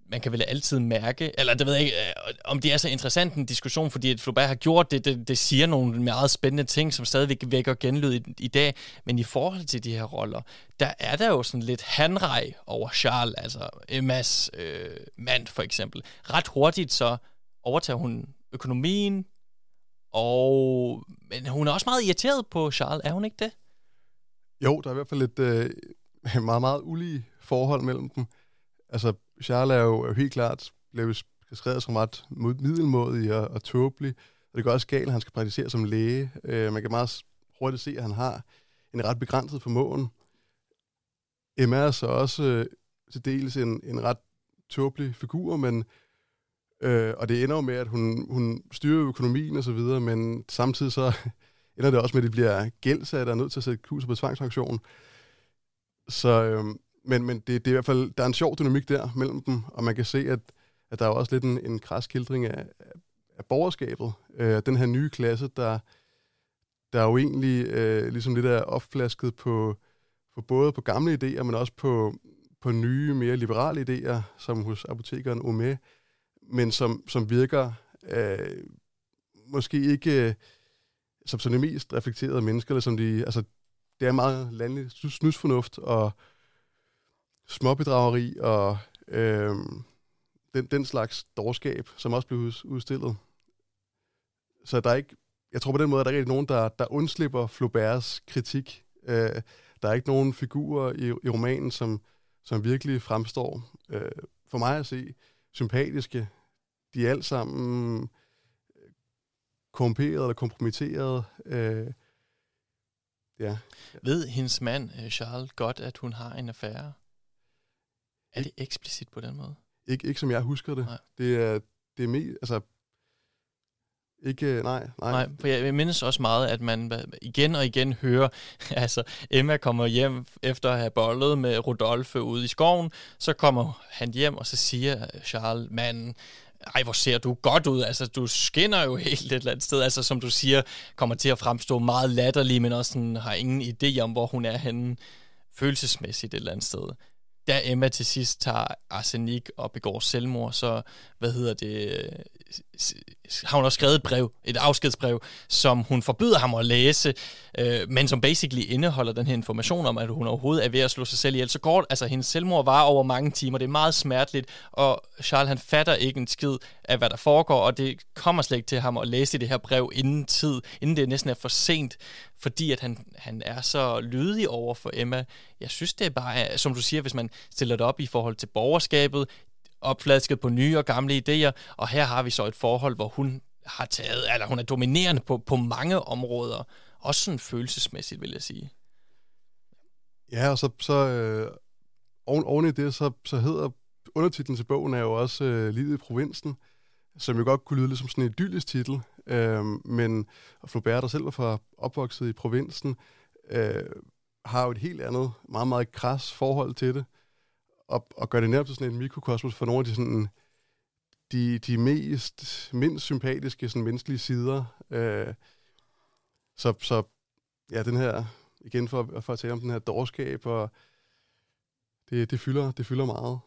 man kan vel altid mærke, eller det ved jeg ikke, øh, om det er så interessant en diskussion, fordi at Flaubert har gjort det, det, det siger nogle meget spændende ting, som stadigvæk vækker genlyd i, i dag, men i forhold til de her roller, der er der jo sådan lidt handrej over Charles, altså Emmas øh, mand for eksempel. Ret hurtigt så overtager hun økonomien, og men hun er også meget irriteret på Charles, er hun ikke det? Jo, der er i hvert fald et øh, meget, meget ulige forhold mellem dem. Altså, Charles er jo, helt klart blevet beskrevet som ret middelmådig og, og tåbelig, og det går også galt, at han skal praktisere som læge. Øh, man kan meget hurtigt se, at han har en ret begrænset formåen. Emma er så også øh, til dels en, en ret tåbelig figur, men øh, og det ender jo med, at hun, hun styrer økonomien og så videre, men samtidig så ender det også med, at det bliver gældsat og er nødt til at sætte kurser på tvangsaktion. Så, øh, men, men det, det er i hvert fald, der er en sjov dynamik der mellem dem, og man kan se, at, at der er også lidt en, en kraskildring af, af borgerskabet. Øh, den her nye klasse, der, der er jo egentlig øh, ligesom lidt af opflasket på, på både på gamle idéer, men også på, på nye, mere liberale idéer, som hos apotekeren Ome, men som, som virker øh, måske ikke øh, som så de mest reflekterede mennesker, eller som de, altså, det er meget landlig snusfornuft, og småbedrageri og øh, den, den slags dårskab, som også blev udstillet. Så der er ikke, jeg tror på den måde, at der er ikke nogen, der, der undslipper Flauberts kritik. Øh, der er ikke nogen figurer i, i romanen, som, som virkelig fremstår, øh, for mig at se, sympatiske. De er alt sammen øh, korrumperet eller kompromitteret. Øh, ja. Ved hendes mand, øh, Charles, godt, at hun har en affære? Er det eksplicit på den måde? Ikke, ikke som jeg husker det. Nej. Det er, det er mere, altså, ikke, nej, nej. Nej, for jeg mindes også meget, at man igen og igen hører, altså Emma kommer hjem efter at have bollet med Rodolfo ude i skoven, så kommer han hjem, og så siger Charles, manden, ej, hvor ser du godt ud, altså du skinner jo helt et eller andet sted, altså som du siger, kommer til at fremstå meget latterlig, men også sådan, har ingen idé om, hvor hun er henne følelsesmæssigt et eller andet sted da Emma til sidst tager arsenik og begår selvmord, så, hvad hedder det, har hun også skrevet et brev, et afskedsbrev, som hun forbyder ham at læse, øh, men som basically indeholder den her information om, at hun overhovedet er ved at slå sig selv ihjel. Så går altså hendes selvmord var over mange timer, det er meget smerteligt, og Charles han fatter ikke en skid af, hvad der foregår, og det kommer slet ikke til ham at læse det her brev inden tid, inden det næsten er for sent, fordi at han, han er så lydig over for Emma. Jeg synes, det er bare, som du siger, hvis man stiller det op i forhold til borgerskabet, opflasket på nye og gamle idéer, og her har vi så et forhold, hvor hun har taget, eller hun er dominerende på, på mange områder, også sådan følelsesmæssigt, vil jeg sige. Ja, og så, så øh, oven, oven i det, så, så hedder undertitlen til bogen er jo også øh, Livet i provinsen, som jo godt kunne lyde lidt som sådan en idyllisk titel, øh, men Flaubert, der selv var fra opvokset i provinsen, øh, har jo et helt andet, meget, meget kras forhold til det, og, og gør det nærmest sådan en mikrokosmos for nogle af de sådan de, de mest, mindst sympatiske sådan, menneskelige sider. Øh, så, så ja, den her, igen for, for at tale om den her dårskab, og det, det, fylder, det fylder meget.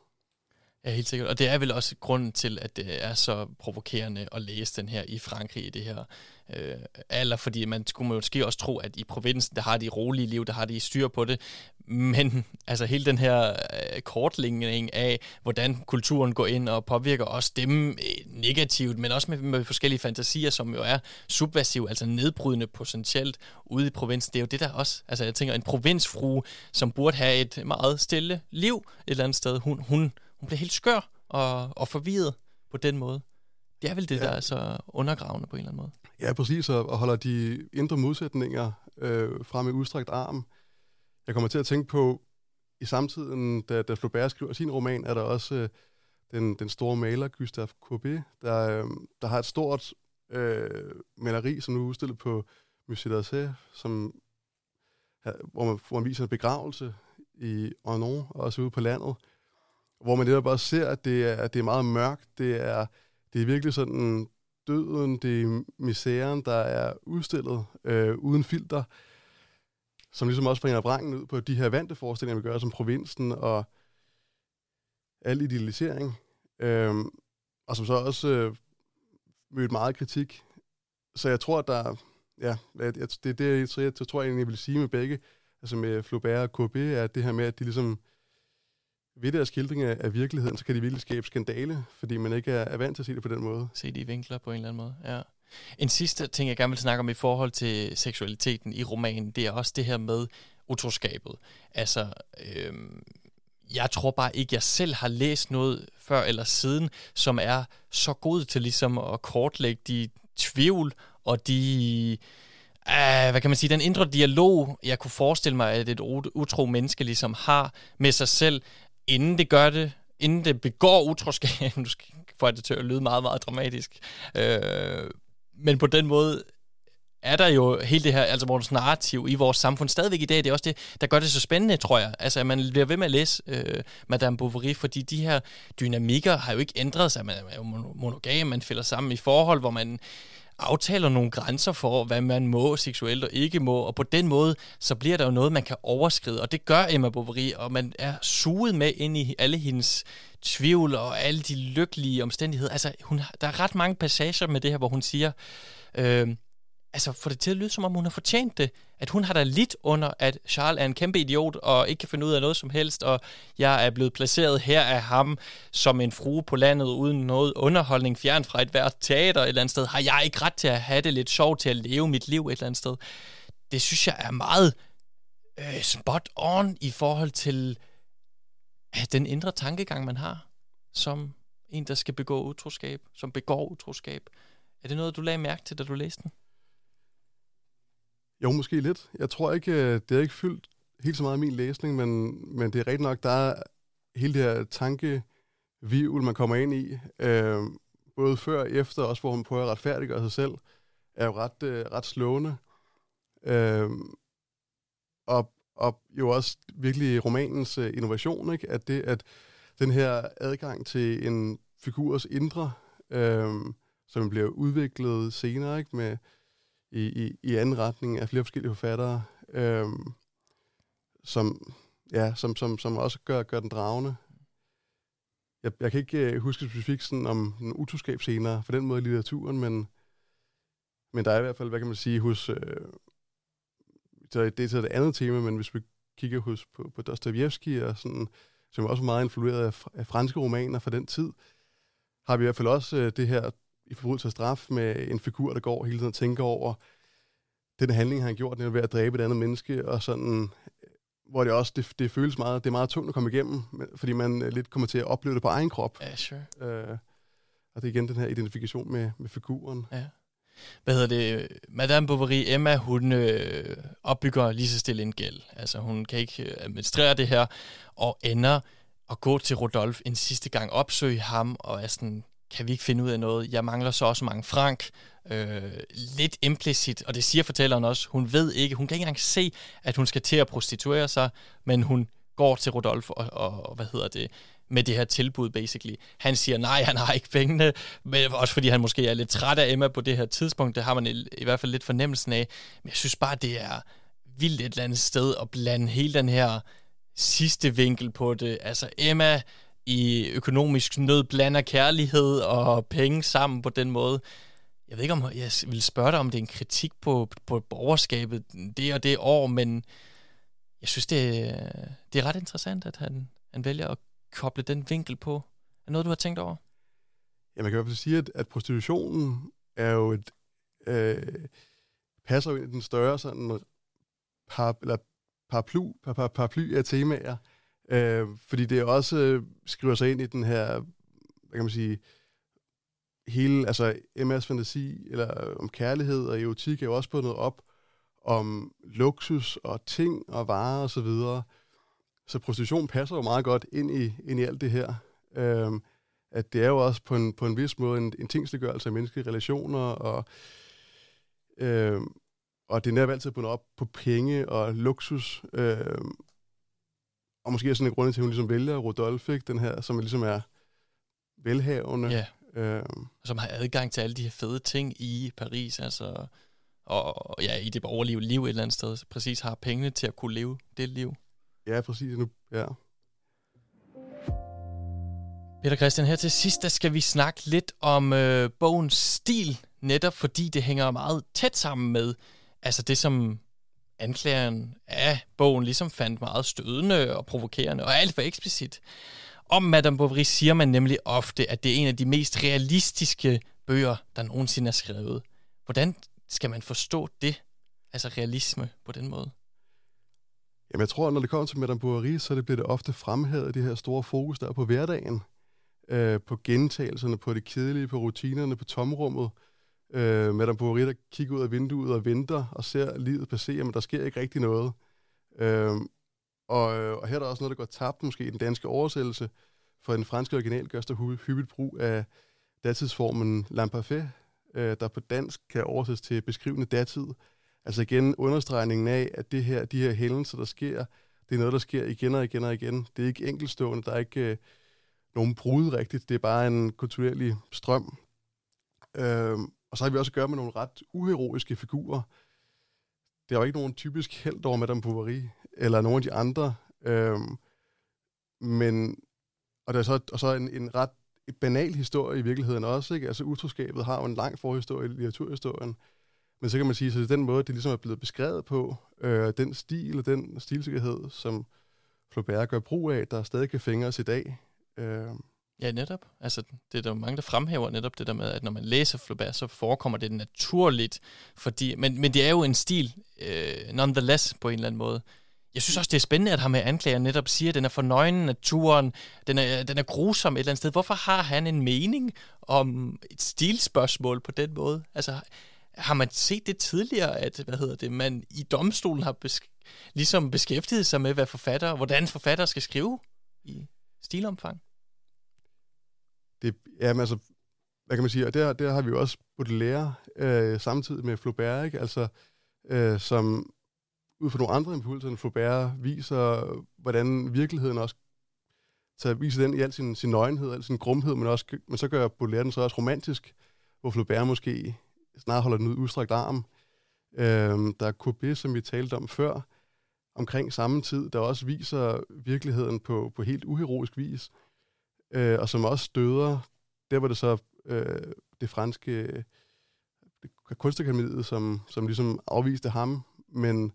Ja, helt sikkert. Og det er vel også grunden til, at det er så provokerende at læse den her i Frankrig i det her øh, alder, fordi man skulle måske også tro, at i provinsen, der har de rolige liv, der har de styr på det, men altså hele den her øh, kortlægning af, hvordan kulturen går ind og påvirker også dem øh, negativt, men også med, med forskellige fantasier, som jo er subversive, altså nedbrydende potentielt ude i provinsen. Det er jo det der også, altså jeg tænker, en provinsfrue, som burde have et meget stille liv et eller andet sted, hun, hun hun bliver helt skør og, og forvirret på den måde. Det er vel det, ja. der er så undergravende på en eller anden måde. Ja, præcis, og holder de indre modsætninger øh, frem i udstrakt arm. Jeg kommer til at tænke på, i samtiden, da, da Flaubert skriver sin roman, er der også øh, den, den store maler Gustave Courbet, der, øh, der har et stort øh, maleri, som nu er udstillet på Musée d'Orsay, som, hvor, man, hvor man viser en begravelse i Ornon, også ude på landet hvor man netop også ser, at det er, at det er meget mørkt. Det er, det er virkelig sådan døden, det er misæren, der er udstillet øh, uden filter, som ligesom også bringer brangen ud på de her vante forestillinger, vi gør som provinsen og al idealisering. Øh, og som så også øh, mødte meget kritik. Så jeg tror, at der... Ja, det, det, det så jeg, jeg tror jeg egentlig, vil sige med begge, altså med Flaubert og KB, er det her med, at de ligesom ved deres skildring af virkeligheden, så kan de virkelig skabe skandale, fordi man ikke er, er vant til at se det på den måde. Se de vinkler på en eller anden måde, ja. En sidste ting, jeg gerne vil snakke om i forhold til seksualiteten i romanen, det er også det her med utroskabet. Altså, øhm, jeg tror bare ikke, jeg selv har læst noget før eller siden, som er så god til ligesom at kortlægge de tvivl og de Uh, hvad kan man sige, den indre dialog, jeg kunne forestille mig, at et utro menneske ligesom har med sig selv, inden det gør det, inden det begår utroskab, nu får det til at lyde meget, meget dramatisk, øh, men på den måde er der jo hele det her, altså vores narrativ i vores samfund stadigvæk i dag, det er også det, der gør det så spændende, tror jeg. Altså, at man bliver ved med at læse øh, Madame Bovary, fordi de her dynamikker har jo ikke ændret sig. Man er jo monogam, man fælder sammen i forhold, hvor man aftaler nogle grænser for, hvad man må seksuelt og ikke må, og på den måde, så bliver der jo noget, man kan overskride, og det gør Emma Bovary, og man er suget med ind i alle hendes tvivl og alle de lykkelige omstændigheder. Altså, hun, der er ret mange passager med det her, hvor hun siger, øh, altså får det til at lyde, som om hun har fortjent det. At hun har da lidt under, at Charles er en kæmpe idiot, og ikke kan finde ud af noget som helst, og jeg er blevet placeret her af ham som en frue på landet, uden noget underholdning, fjern fra et hvert teater et eller andet sted. Har jeg ikke ret til at have det lidt sjovt til at leve mit liv et eller andet sted? Det synes jeg er meget øh, spot on i forhold til øh, den indre tankegang, man har, som en, der skal begå utroskab, som begår utroskab. Er det noget, du lagde mærke til, da du læste den? Jo, måske lidt. Jeg tror ikke, øh, det er ikke fyldt helt så meget af min læsning, men, men det er rigtigt nok, der er hele det her tankevivl, man kommer ind i, øh, både før og efter, også hvor man prøver at retfærdiggøre sig selv, er jo ret, øh, ret slående. Øh, og, og jo også virkelig romanens øh, innovation, ikke? at det, at den her adgang til en figurs indre, øh, som bliver udviklet senere, ikke? med i, i, i anden retning af flere forskellige forfattere, øh, som, ja, som, som, som også gør, gør den dragende. Jeg, jeg kan ikke øh, huske specifikt sådan om en utroskab senere, for den måde i litteraturen, men, men der er i hvert fald, hvad kan man sige, hos... Øh, det er til det andet tema, men hvis vi kigger hos, på, på Dostoyevsky, og sådan, som er også meget influeret af, af franske romaner fra den tid, har vi i hvert fald også øh, det her i forbrydelse af straf med en figur, der går hele tiden og tænker over den handling, han har gjort, ved at dræbe et andet menneske, og sådan, hvor det også, det, det føles meget, det er meget tungt at komme igennem, fordi man øh, lidt kommer til at opleve det på egen krop. Ja, sure. Øh, og det er igen den her identifikation med, med figuren. Ja hvad hedder det, Madame Bovary, Emma, hun øh, opbygger lige så stille en gæld. Altså hun kan ikke øh, administrere det her, og ender at gå til Rodolf en sidste gang, opsøge ham, og er sådan, kan vi ikke finde ud af noget? Jeg mangler så også mange frank. Øh, lidt implicit, og det siger fortælleren også, hun ved ikke, hun kan ikke engang se, at hun skal til at prostituere sig, men hun går til Rodolf og, og, og hvad hedder det, med det her tilbud, basically. Han siger, nej, han har ikke pengene, men også fordi han måske er lidt træt af Emma på det her tidspunkt. Det har man i, i hvert fald lidt fornemmelsen af. Men jeg synes bare, det er vildt et eller andet sted at blande hele den her sidste vinkel på det. Altså Emma i økonomisk nød blander kærlighed og penge sammen på den måde. Jeg ved ikke, om jeg vil spørge dig, om det er en kritik på, på borgerskabet det og det år, men jeg synes, det, det er ret interessant, at han, han vælger at koble den vinkel på. Er det noget, du har tænkt over? Ja, man kan i hvert fald sige, at, at prostitutionen er jo et, øh, passer jo ind i den større sådan, øh, par, eller paraply, par, par, paraply af temaer, øh, fordi det også øh, skriver sig ind i den her, hvad kan man sige, hele, altså MS fantasi, eller øh, om kærlighed og erotik er jo også bundet op om luksus og ting og varer og så videre. Så prostitution passer jo meget godt ind i, ind i alt det her. Øhm, at det er jo også på en, på en vis måde en, en tingsliggørelse af menneskelige relationer, og, øhm, og det er nærmest altid bundet op på penge og luksus. Øhm, og måske er sådan en grund til, at hun ligesom vælger Rodolphe, ikke? den her, som ligesom er velhavende. Ja. Øhm. Som har adgang til alle de her fede ting i Paris, altså, og, og ja, i det borgerlige liv et eller andet sted, præcis har pengene til at kunne leve det liv. Ja, præcis. Nu, ja. Peter Christian, her til sidst, der skal vi snakke lidt om øh, bogens stil, netop fordi det hænger meget tæt sammen med altså det, som anklageren af bogen ligesom fandt meget stødende og provokerende og alt for eksplicit. Om Madame Bovary siger man nemlig ofte, at det er en af de mest realistiske bøger, der nogensinde er skrevet. Hvordan skal man forstå det? Altså realisme på den måde? Jamen jeg tror, når det kommer til Madame Bovary, så det bliver det ofte fremhævet, det her store fokus, der er på hverdagen. Øh, på gentagelserne, på det kedelige, på rutinerne, på tomrummet. Øh, Madame Bovary, der kigger ud af vinduet og venter og ser livet passere, men der sker ikke rigtig noget. Øh, og, og her er der også noget, der går tabt, måske i den danske oversættelse, for den franske original gør der hyppigt brug af datidsformen l'imparfait, øh, der på dansk kan oversættes til beskrivende datid. Altså igen understregningen af, at det her, de her hændelser, der sker, det er noget, der sker igen og igen og igen. Det er ikke enkeltstående, der er ikke øh, nogen brud rigtigt, det er bare en kontinuerlig strøm. Øh, og så har vi også at gøre med nogle ret uheroiske figurer. Der er jo ikke nogen typisk held over Madame Bovary, eller nogen af de andre. Øh, men, og der er så, og så en, en ret banal historie i virkeligheden også. Ikke? Altså utroskabet har jo en lang forhistorie i litteraturhistorien. Men så kan man sige, at det er den måde, det ligesom er blevet beskrevet på, øh, den stil og den stilsikkerhed, som Flaubert gør brug af, der stadig kan fingres i dag. Øh. Ja, netop. Altså, det er der mange, der fremhæver netop det der med, at når man læser Flaubert, så forekommer det naturligt, fordi, men, men det er jo en stil, øh, nonetheless, på en eller anden måde. Jeg synes også, det er spændende, at ham med anklager netop siger, at den er for naturen, den er, den er grusom et eller andet sted. Hvorfor har han en mening om et stilspørgsmål på den måde? Altså, har man set det tidligere, at hvad hedder det, man i domstolen har besk- ligesom beskæftiget sig med, hvad forfatter, hvordan forfatter skal skrive i stilomfang? Det, jamen altså, hvad kan man sige, og der, der har vi jo også Baudelaire øh, samtidig med Flaubert, ikke? Altså, øh, som ud fra nogle andre impulser end Flaubert viser, hvordan virkeligheden også så viser den i al sin, sin nøgenhed, al sin grumhed, men, også, men så gør Baudelaire den så også romantisk, hvor Flaubert måske snart holder den ud udstrakt arm. Øhm, der er Courbet, som vi talte om før, omkring samme tid, der også viser virkeligheden på, på helt uheroisk vis, øh, og som også støder, der var det så øh, det franske det kunstakademiet, som, som ligesom afviste ham, men,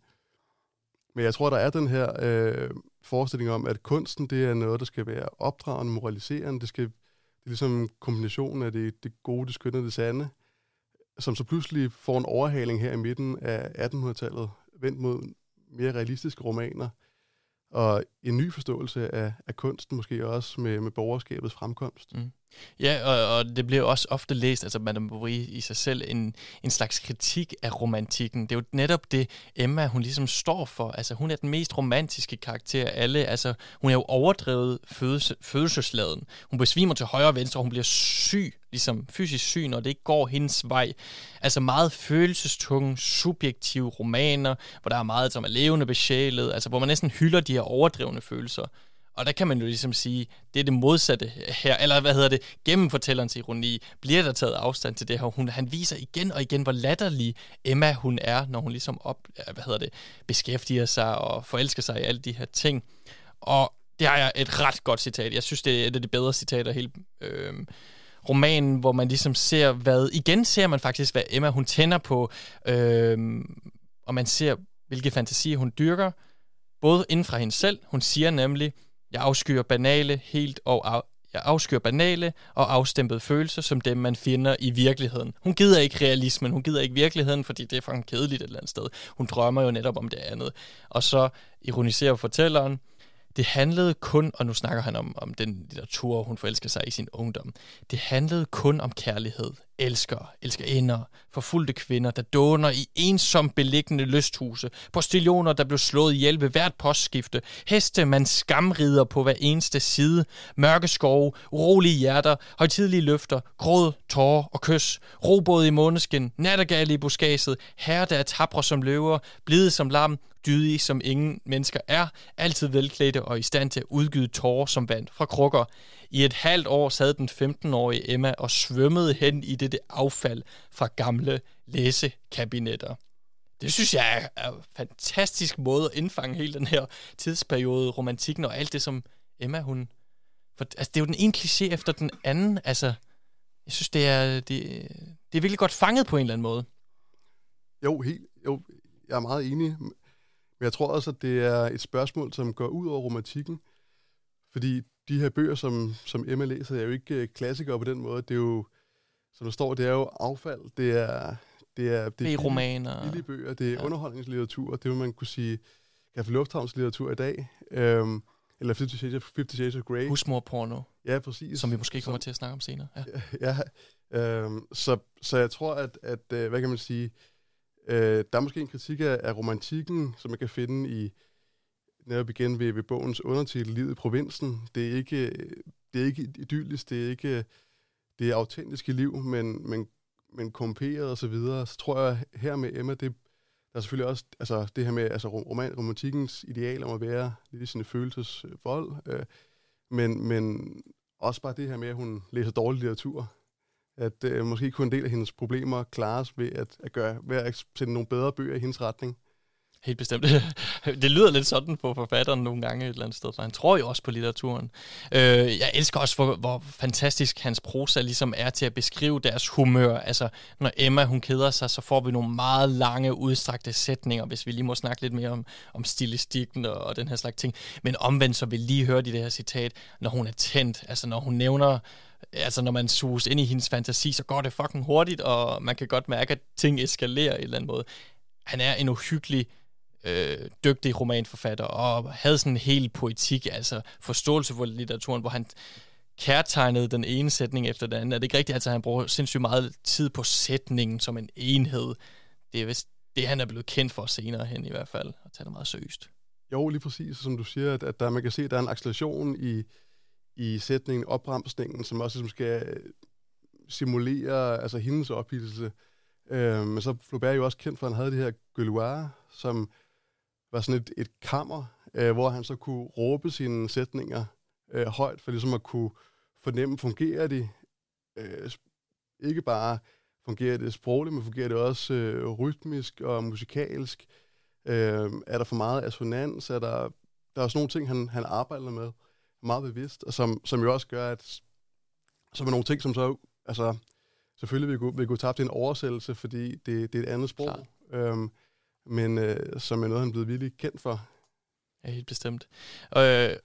men jeg tror, der er den her øh, forestilling om, at kunsten, det er noget, der skal være opdragende, moraliserende, det skal det er ligesom kombinationen af det, det gode, det skønne og det sande som så pludselig får en overhaling her i midten af 1800-tallet, vendt mod mere realistiske romaner, og en ny forståelse af, af kunsten, måske også med, med borgerskabets fremkomst. Mm. Ja, og, og det bliver også ofte læst, altså Madame Bovary i sig selv, en, en slags kritik af romantikken. Det er jo netop det, Emma, hun ligesom står for. Altså, hun er den mest romantiske karakter af alle. Altså, hun er jo overdrevet fødes, fødselsladen. Hun besvimer til højre og venstre, og hun bliver syg, ligesom fysisk syg, når det ikke går hendes vej. Altså meget følelsestunge, subjektive romaner, hvor der er meget, som er levende besjælet, altså hvor man næsten hylder de her overdrevne følelser. Og der kan man jo ligesom sige, det er det modsatte her, eller hvad hedder det, gennem fortællerens ironi, bliver der taget afstand til det her. Hun, han viser igen og igen, hvor latterlig Emma hun er, når hun ligesom op, hvad hedder det, beskæftiger sig og forelsker sig i alle de her ting. Og det har jeg et ret godt citat. Jeg synes, det er et af de bedre citater hele øh, romanen, hvor man ligesom ser, hvad... Igen ser man faktisk, hvad Emma hun tænder på, øh, og man ser, hvilke fantasier hun dyrker, både inden fra hende selv. Hun siger nemlig, jeg afskyer banale, helt og af, jeg afskyer banale og afstempede følelser, som dem, man finder i virkeligheden. Hun gider ikke realismen, hun gider ikke virkeligheden, fordi det er for kedeligt et eller andet sted. Hun drømmer jo netop om det andet. Og så ironiserer fortælleren, det handlede kun, og nu snakker han om, om den litteratur, hun forelsker sig i sin ungdom, det handlede kun om kærlighed, elsker, elskerinder, forfulgte kvinder, der dåner i ensom beliggende lysthuse, postilloner, der blev slået ihjel ved hvert postskifte, heste, man skamrider på hver eneste side, mørke skove, urolige hjerter, højtidlige løfter, gråd, tårer og kys, robåd i måneskin, nattergale i buskaget, herre, der er tabre som løver, blide som lam, dydige som ingen mennesker er, altid velklædte og i stand til at udgyde tårer som vand fra krukker. I et halvt år sad den 15-årige Emma og svømmede hen i dette affald fra gamle læsekabinetter. Det synes jeg er en fantastisk måde at indfange hele den her tidsperiode, romantikken og alt det, som Emma, hun... For, altså, det er jo den ene kliché efter den anden. Altså, jeg synes, det er, det, det er virkelig godt fanget på en eller anden måde. Jo, helt, jo, jeg er meget enig. Men jeg tror også, at det er et spørgsmål, som går ud over romantikken. Fordi de her bøger, som, som Emma læser, er jo ikke øh, klassikere på den måde. Det er jo, som der står, det er jo affald. Det er, det er, det er romaner. Billige bøger. Det er ja. underholdningslitteratur. Det vil man kunne sige, Café Lufthavnslitteratur i dag. Øhm, eller 50 Shades, of, 50 Shades of Grey. Husmorporno. Ja, præcis. Som vi måske kommer som, til at snakke om senere. Ja, ja øhm, så, så jeg tror, at, at øh, hvad kan man sige, øh, der er måske en kritik af, af romantikken, som man kan finde i, netop igen ved, ved bogens undertitel, Livet i provinsen. Det er ikke, det er ikke idyllisk, det er ikke det er autentiske liv, men, men, men komperet og så videre. Så tror jeg her med Emma, det, der er selvfølgelig også altså, det her med altså, roman, romantikkens ideal om at være lidt i sine følelsesvold, øh, men, men også bare det her med, at hun læser dårlig litteratur. At øh, måske kunne en del af hendes problemer klares ved at, at, gøre, ved at sende nogle bedre bøger i hendes retning. Helt bestemt. Det lyder lidt sådan på forfatteren nogle gange et eller andet sted, for han tror jo også på litteraturen. Øh, jeg elsker også, hvor, hvor fantastisk hans prosa ligesom er til at beskrive deres humør. Altså, når Emma hun keder sig, så får vi nogle meget lange, udstrakte sætninger, hvis vi lige må snakke lidt mere om, om stilistikken og, og den her slags ting. Men omvendt, så vil lige høre i det her citat, når hun er tændt, altså når hun nævner altså når man suges ind i hendes fantasi, så går det fucking hurtigt, og man kan godt mærke, at ting eskalerer i en eller anden måde. Han er en uhyggelig øh, dygtig romanforfatter, og havde sådan en helt poetik, altså forståelse for litteraturen, hvor han kærtegnede den ene sætning efter den anden. Er det ikke rigtigt? Altså han bruger sindssygt meget tid på sætningen som en enhed. Det er vist det, han er blevet kendt for senere hen i hvert fald, og tage det meget seriøst. Jo, lige præcis, som du siger, at, at der, man kan se, at der er en acceleration i, i sætningen, opbremsningen, som også som skal øh, simulere altså hendes ophidselse. Øh, men så Flaubert er jo også kendt for, at han havde det her gueuloir, som var sådan et, et kammer, øh, hvor han så kunne råbe sine sætninger øh, højt, for ligesom at kunne fornemme, fungerer de øh, ikke bare fungerer det sprogligt, men fungerer det også øh, rytmisk og musikalsk. Øh, er der for meget assonans? Er der, der er også nogle ting, han, han arbejder med meget bevidst, og som, som jo også gør, at som er nogle ting, som så altså, selvfølgelig vil gå, vil gå tabt i en oversættelse, fordi det, det er et andet sprog. Øhm, men øh, som er noget, han er blevet virkelig kendt for. Ja, helt bestemt. Øh,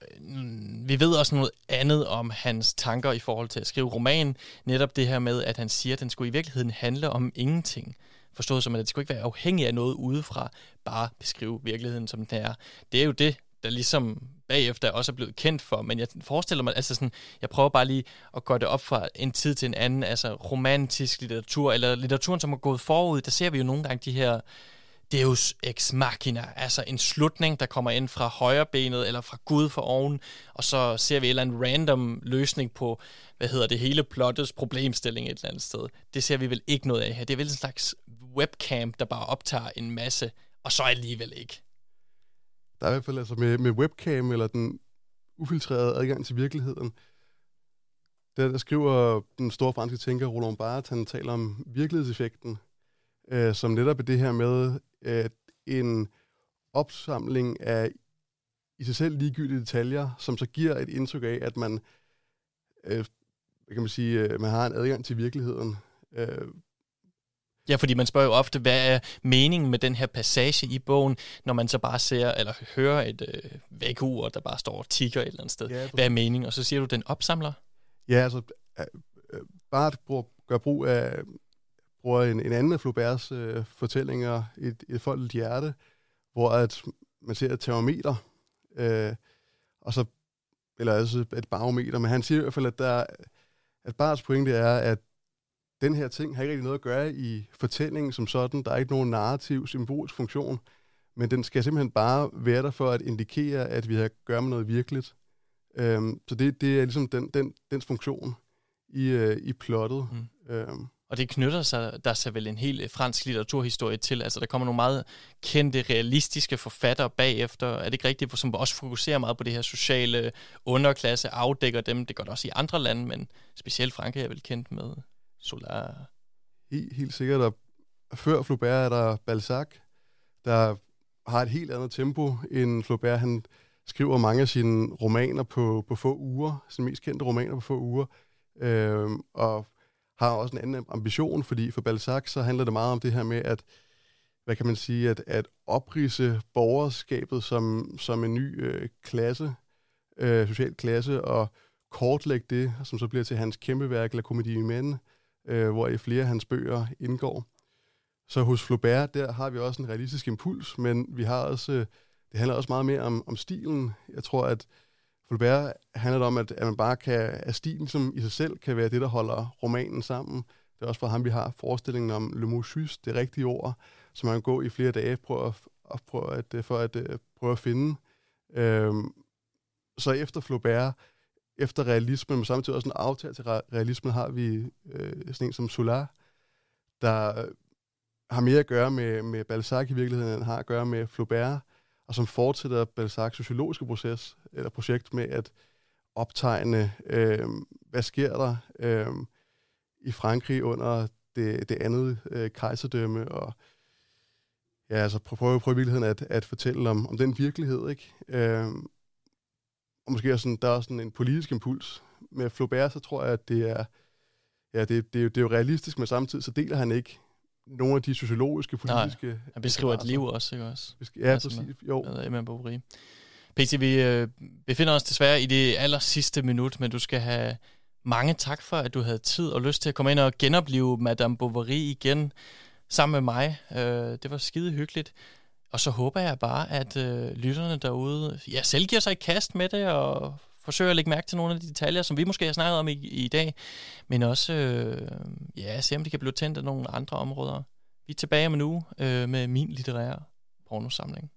vi ved også noget andet om hans tanker i forhold til at skrive romanen. Netop det her med, at han siger, at den skulle i virkeligheden handle om ingenting. Forstået som, at det skulle ikke være afhængig af noget udefra, bare beskrive virkeligheden, som den er. Det er jo det, der ligesom bagefter også er blevet kendt for, men jeg forestiller mig, altså sådan, jeg prøver bare lige at gå det op fra en tid til en anden, altså romantisk litteratur, eller litteraturen, som er gået forud, der ser vi jo nogle gange de her Deus ex machina, altså en slutning, der kommer ind fra højre benet eller fra Gud for oven, og så ser vi en eller anden random løsning på, hvad hedder det, hele plottets problemstilling et eller andet sted. Det ser vi vel ikke noget af her. Det er vel en slags webcam, der bare optager en masse, og så alligevel ikke. Der er i hvert fald altså med, med webcam, eller den ufiltrerede adgang til virkeligheden, der, der skriver den store franske tænker Roland Barthes, han taler om virkelighedseffekten, øh, som netop er det her med, at en opsamling af i sig selv ligegyldige detaljer, som så giver et indtryk af, at man, øh, kan man sige, øh, man har en adgang til virkeligheden. Øh, Ja, fordi man spørger jo ofte, hvad er meningen med den her passage i bogen, når man så bare ser eller hører et øh, vækkeur, der bare står og tigger et eller andet sted. Ja, hvad er meningen? Og så siger du, den opsamler? Ja, altså, øh, øh bare bruger, gør brug af bruger en, en anden af Flauberts øh, fortællinger, et, et foldet hjerte, hvor at man ser et termometer, øh, og så, eller altså et barometer, men han siger i hvert fald, at, der, at Barts pointe er, at den her ting har ikke rigtig noget at gøre i fortællingen som sådan. Der er ikke nogen narrativ, symbolsk funktion, men den skal simpelthen bare være der for at indikere, at vi har at gøre med noget virkeligt. Øhm, så det, det er ligesom den, den, dens funktion i, øh, i plottet. Mm. Øhm. Og det knytter sig, der sig vel en hel øh, fransk litteraturhistorie til. Altså, der kommer nogle meget kendte, realistiske forfattere bagefter. Er det ikke rigtigt, som også fokuserer meget på det her sociale underklasse, afdækker dem. Det gør det også i andre lande, men specielt Frankrig er vel kendt med Solar. Helt, helt sikkert. Og før Flaubert er der Balzac, der har et helt andet tempo end Flaubert. Han skriver mange af sine romaner på, på få uger, sine mest kendte romaner på få uger, Øhm, og har også en anden ambition, fordi for Balzac så handler det meget om det her med, at hvad kan man sige, at, at oprise borgerskabet som, som en ny øh, klasse, øh, social klasse, og kortlægge det, som så bliver til hans kæmpe værk, La Comédie Humaine, øh, hvor i flere af hans bøger indgår. Så hos Flaubert, der har vi også en realistisk impuls, men vi har også, øh, det handler også meget mere om, om stilen. Jeg tror, at Flaubert handler om, at, at man bare kan, at stilen som i sig selv kan være det, der holder romanen sammen. Det er også for ham, vi har forestillingen om Le mot juste, det rigtige ord, som man kan gå i flere dage prøve at, at, prøve at, øh, for at øh, prøve at finde. Øhm, så efter Flaubert, efter realismen, men samtidig også en aftale til realismen, har vi øh, sådan en som Solar, der har mere at gøre med, med Balzac i virkeligheden, end har at gøre med Flaubert, og som fortsætter Balzacs sociologiske proces, eller projekt med at optegne, øh, hvad sker der øh, i Frankrig under det, det andet øh, kejserdømme, og ja, altså prøve, prøve i virkeligheden at, at fortælle om, om den virkelighed, ikke? Øh, og måske er sådan, der er sådan en politisk impuls. Med Flaubert, så tror jeg, at det er, ja, det, det, er jo, det er jo realistisk, men samtidig så deler han ikke nogle af de sociologiske, politiske... Nej, han beskriver et liv også, ikke også? Ja, altså, præcis. Jo. Med Bovary. PC, vi øh, befinder os desværre i det aller sidste minut, men du skal have mange tak for, at du havde tid og lyst til at komme ind og genopleve Madame Bovary igen sammen med mig. Øh, det var skide hyggeligt. Og så håber jeg bare, at øh, lytterne derude ja, selv giver sig i kast med det og forsøger at lægge mærke til nogle af de detaljer, som vi måske har snakket om i, i dag, men også øh, ja, se om de kan blive tændt af nogle andre områder. Vi er tilbage om en uge øh, med min litterære pornosamling.